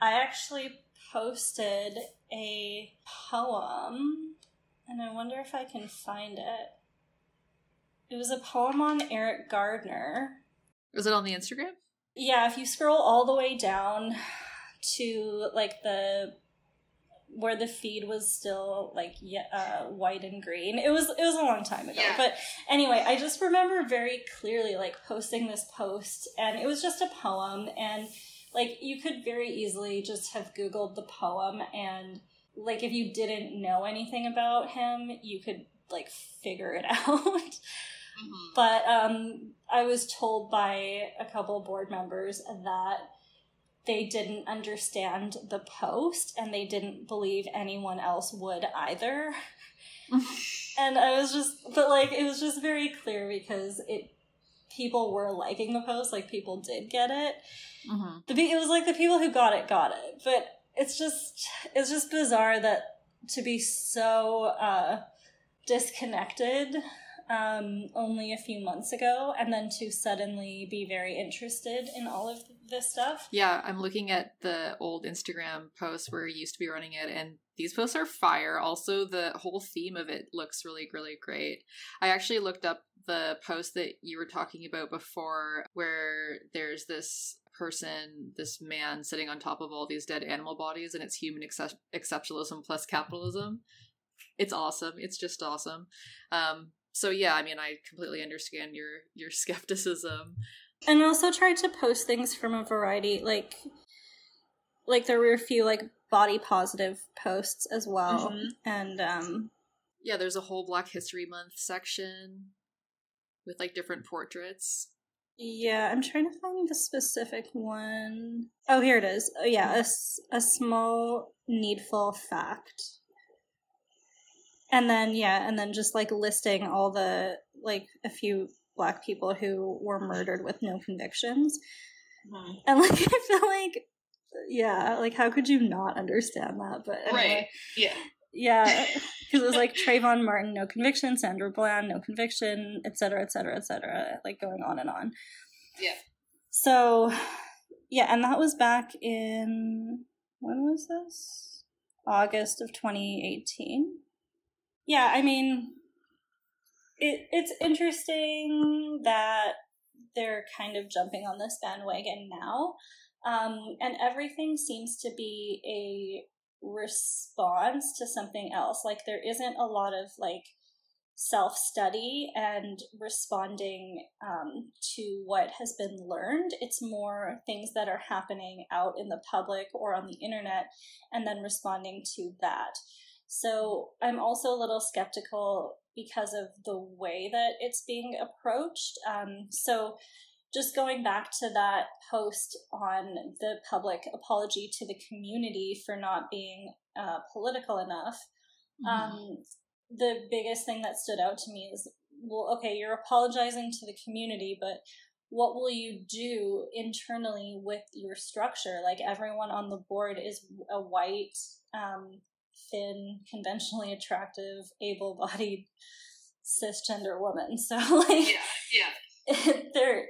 I actually posted a poem, and I wonder if I can find it. It was a poem on Eric Garner. Was it on the Instagram? Yeah, if you scroll all the way down to like the where the feed was still like uh, white and green. It was it was a long time ago, Yeah. but anyway, I just remember very clearly like posting this post, and it was just a poem, and like you could very easily just have googled the poem, and like if you didn't know anything about him, you could like figure it out. Mhm. But um, I was told by a couple board members that they didn't understand the post and they didn't believe anyone else would either. and I was just, but like, it was just very clear because it, people were liking the post, like, people did get it. hmm The, it was like the people who got it got it. But it's just, it's just bizarre that to be so, uh, disconnected um, only a few months ago and then to suddenly be very interested in all of this stuff. Yeah, I'm looking at the old Instagram posts where you used to be running it, and these posts are fire. Also, the whole theme of it looks really, really great. I actually looked up the post that you were talking about before, where there's this person, this man sitting on top of all these dead animal bodies, and it's human excep- exceptionalism plus capitalism. It's awesome. It's just awesome. Um, so yeah, I mean, I completely understand your your skepticism. And also tried to post things from a variety, like, like there were a few like body positive posts as well, Mhm. and um, Yeah, there's a whole Black History Month section with like different portraits. Yeah, I'm trying to find the specific one. Oh, here it is. Oh, yeah, a, a small needful fact. And then, yeah, and then just like listing all the, like, a few black people who were murdered with no convictions. Mhm. And, like, I feel like, yeah, like, how could you not understand that? But anyway. Right. Yeah. Yeah, because it was like Trayvon Martin, no conviction, Sandra Bland, no conviction, et cetera, et cetera, et cetera, like going on and on. Yeah. So, yeah, and that was back in, when was this? August of 2018. Yeah, I mean, it, it's interesting that they're kind of jumping on this bandwagon now. Um, and everything seems to be a response to something else. Like there isn't a lot of like self study and responding um, to what has been learned. It's more things that are happening out in the public or on the internet and then responding to that. So I'm also a little skeptical because of the way that it's being approached. Um, so just going back to that post on the public apology to the community for not being uh, political enough, um, the biggest thing that stood out to me is well, okay, you're apologizing to the community, but what will you do internally with your structure? Like everyone on the board is a white, um, thin, conventionally attractive, able bodied cisgender woman. So, like, Yeah. Yeah. there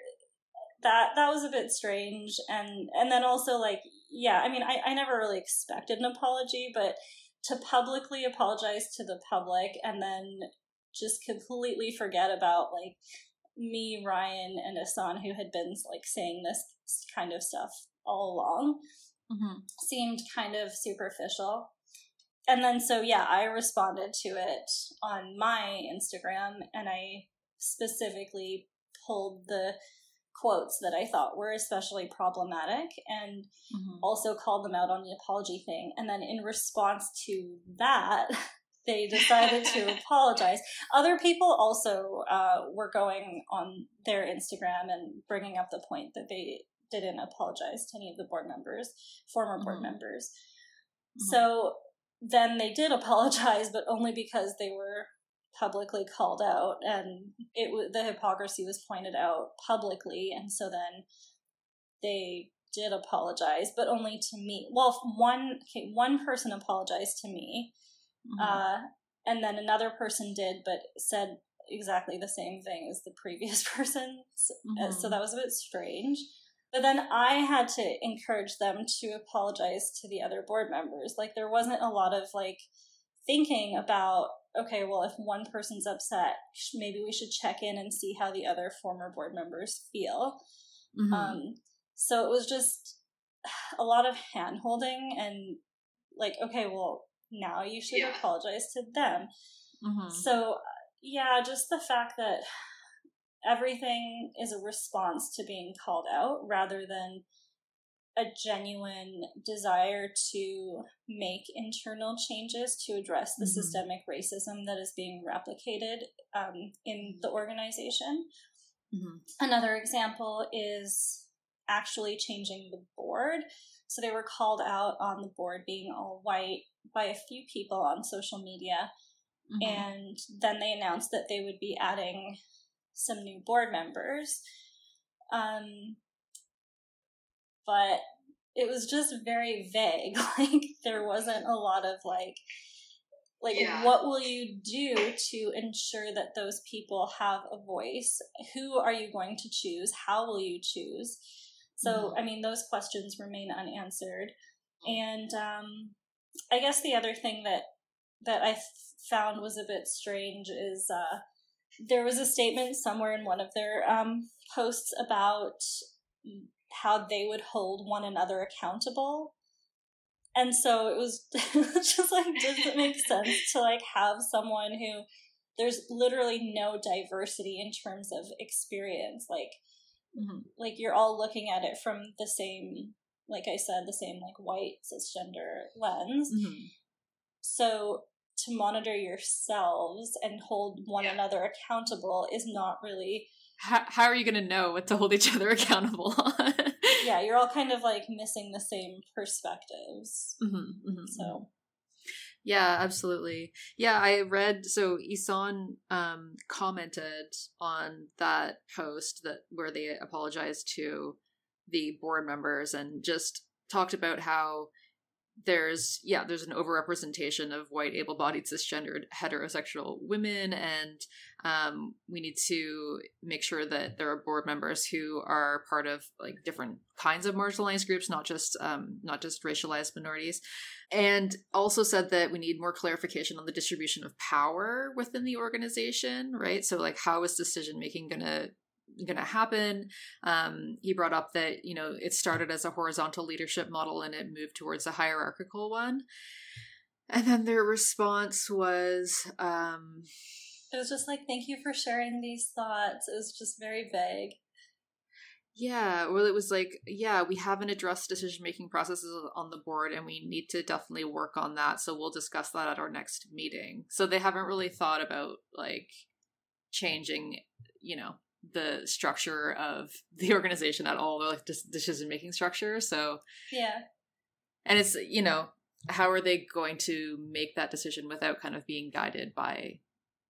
that that was a bit strange and and then also like yeah i mean I, I never really expected an apology but to publicly apologize to the public and then just completely forget about like me ryan and Ehsan who had been like saying this kind of stuff all along hmm seemed kind of superficial. And then, so yeah, I responded to it on my Instagram and I specifically pulled the quotes that I thought were especially problematic and hmm also called them out on the apology thing. And then, in response to that, they decided to apologize. Other people also uh, were going on their Instagram and bringing up the point that they didn't apologize to any of the board members, former board Mhm. members. Mhm. So then they did apologize, but only because they were publicly called out and it the hypocrisy was pointed out publicly and so then they did apologize but only to me well one okay, one person apologized to me Mhm. uh, and then another person did but said exactly the same thing as the previous person so, uh, so Mhm. that was a bit strange but then i had to encourage them to apologize to the other board members like there wasn't a lot of like thinking about okay well if one person's upset maybe we should check in and see how the other former board members feel Mhm. um, so it was just a lot of hand holding and like, okay, well, now you should Yeah. apologize to them. Mhm. So, yeah, just the fact that everything is a response to being called out rather than a genuine desire to make internal changes to address the Mhm. systemic racism that is being replicated um, in the organization. Mhm. Another example is actually changing the board. So they were called out on the board being all white by a few people on social media. Mhm. And then they announced that they would be adding some new board members. Um, but it was just very vague. Like there wasn't a lot of like like Yeah. what will you do to ensure that those people have a voice? Who are you going to choose? How will you choose? So I mean those questions remain unanswered. And um I guess the other thing that that I found was a bit strange is uh there was a statement somewhere in one of their um, posts about how they would hold one another accountable. And so it was just like, does it make sense to like have someone who there's literally no diversity in terms of experience? Like, Mhm. like you're all looking at it from the same, like I said, the same like white cisgender lens. Mhm. So to monitor yourselves and hold one Yeah. another accountable is not really How, how are you going to know what to hold each other accountable on? yeah, you're all kind of like missing the same perspectives. Mhm, mhm, So Yeah, absolutely. Yeah, I read so Ehsan um commented on that post that where they apologized to the board members and just talked about how there's yeah, there's an overrepresentation of white able-bodied cisgendered heterosexual women and um we need to make sure that there are board members who are part of like different kinds of marginalized groups, not just um not just racialized minorities. And also said that we need more clarification on the distribution of power within the organization right? So like how is decision making gonna gonna happen um he brought up that you know it started as a horizontal leadership model and it moved towards a hierarchical one and then their response was um it was just like, thank you for sharing these thoughts. It was just very vague. Yeah, well, it was like, yeah, we haven't addressed decision making processes on the board, and we need to definitely work on that. So we'll discuss that at our next meeting. So they haven't really thought about like changing, you know, the structure of the organization at all, or like decision making structure. So, Yeah. and it's you know, how are they going to make that decision without kind of being guided by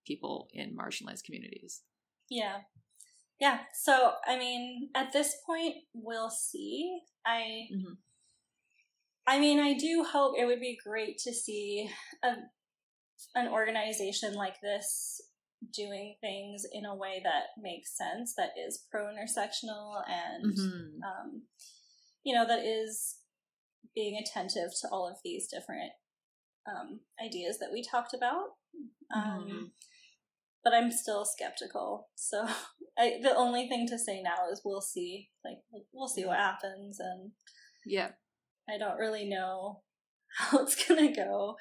people in marginalized communities? Yeah. Yeah. So, I mean, at this point, we'll see. I. Mhm. I mean, I do hope it would be great to see a, an organization like this doing things in a way that makes sense, that is pro intersectional, and Mhm. um, you know, that is being attentive to all of these different um, ideas that we talked about. Um, Mhm. But I'm still skeptical. So I, the only thing to say now is we'll see. Like we'll see what happens, and Yeah. I don't really know how it's gonna go.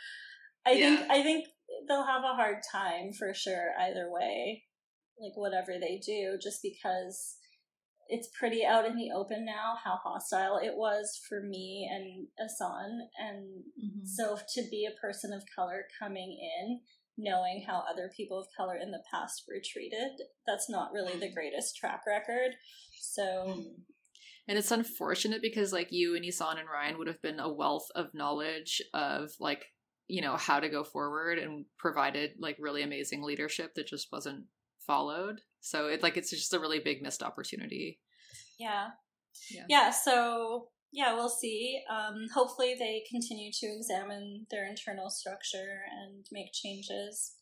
I Yeah. think I think they'll have a hard time for sure either way. Like whatever they do, just because it's pretty out in the open now how hostile it was for me and Ehsan and Mhm. so to be a person of color coming in knowing how other people of color in the past were treated that's not really the greatest track record so And it's unfortunate because like you and Ehsan and Ryan would have been a wealth of knowledge of like, you know, how to go forward and provided like really amazing leadership that just wasn't followed. So it like it's just a really big missed opportunity. yeah Yeah. yeah so yeah we'll see um hopefully they continue to examine their internal structure and make changes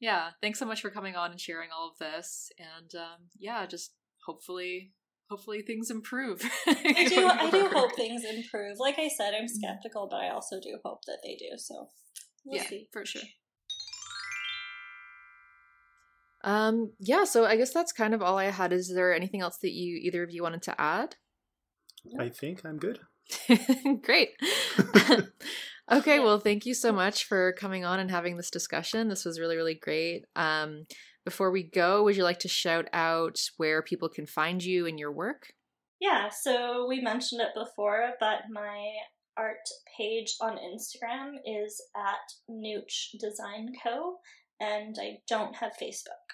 Yeah, thanks so much for coming on and sharing all of this. And um yeah, just hopefully hopefully things improve. i do i do hope things improve like i said i'm skeptical but i also do hope that they do so we'll yeah, see for sure. Um yeah, so I guess that's kind of all I had. Is there anything else that you either of you wanted to add? I think I'm good. Great. Okay, well, thank you so much for coming on and having this discussion. This was really, really great. Um, before we go, would you like to shout out where people can find you and your work? Yeah, so we mentioned it before, but my art page on Instagram is at Nooch Design Co. And I don't have Facebook.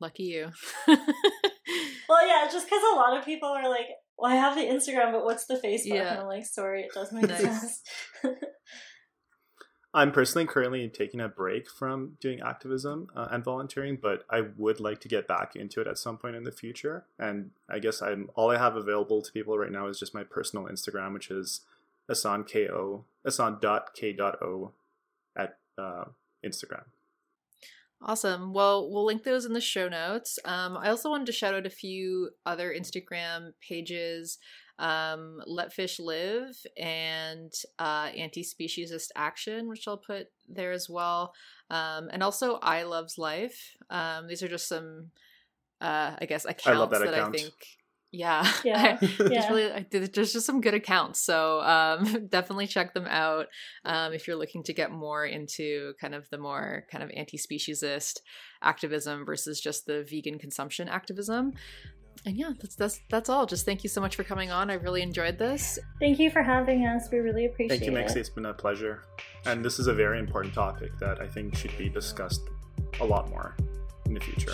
Lucky you. well, yeah, just because a lot of people are like, well, I have the Instagram, but what's the Facebook? Yeah. And I'm like, sorry, it doesn't make sense. I'm personally currently taking a break from doing activism uh, and volunteering, but I would like to get back into it at some point in the future. And I guess I'm all I have available to people right now is just my personal Instagram, which is Ehsan ko asan.k.o at uh, Instagram. Awesome. Well, we'll link those in the show notes. Um, I also wanted to shout out a few other Instagram pages um, Let Fish Live and uh, Anti Speciesist Action, which I'll put there as well. Um, and also I Loves Life. Um, these are just some, uh, I guess, accounts I love that that account. I think. Yeah, Yeah. there's really there's just just some good accounts. So um, definitely check them out um, if you're looking to get more into kind of the more kind of anti-speciesist activism versus just the vegan consumption activism. And yeah, that's that's that's all. Just thank you so much for coming on. I really enjoyed this. Thank you for having us. We really appreciate it. Thank you, it. It's been a pleasure. And this is a very important topic that I think should be discussed a lot more in the future.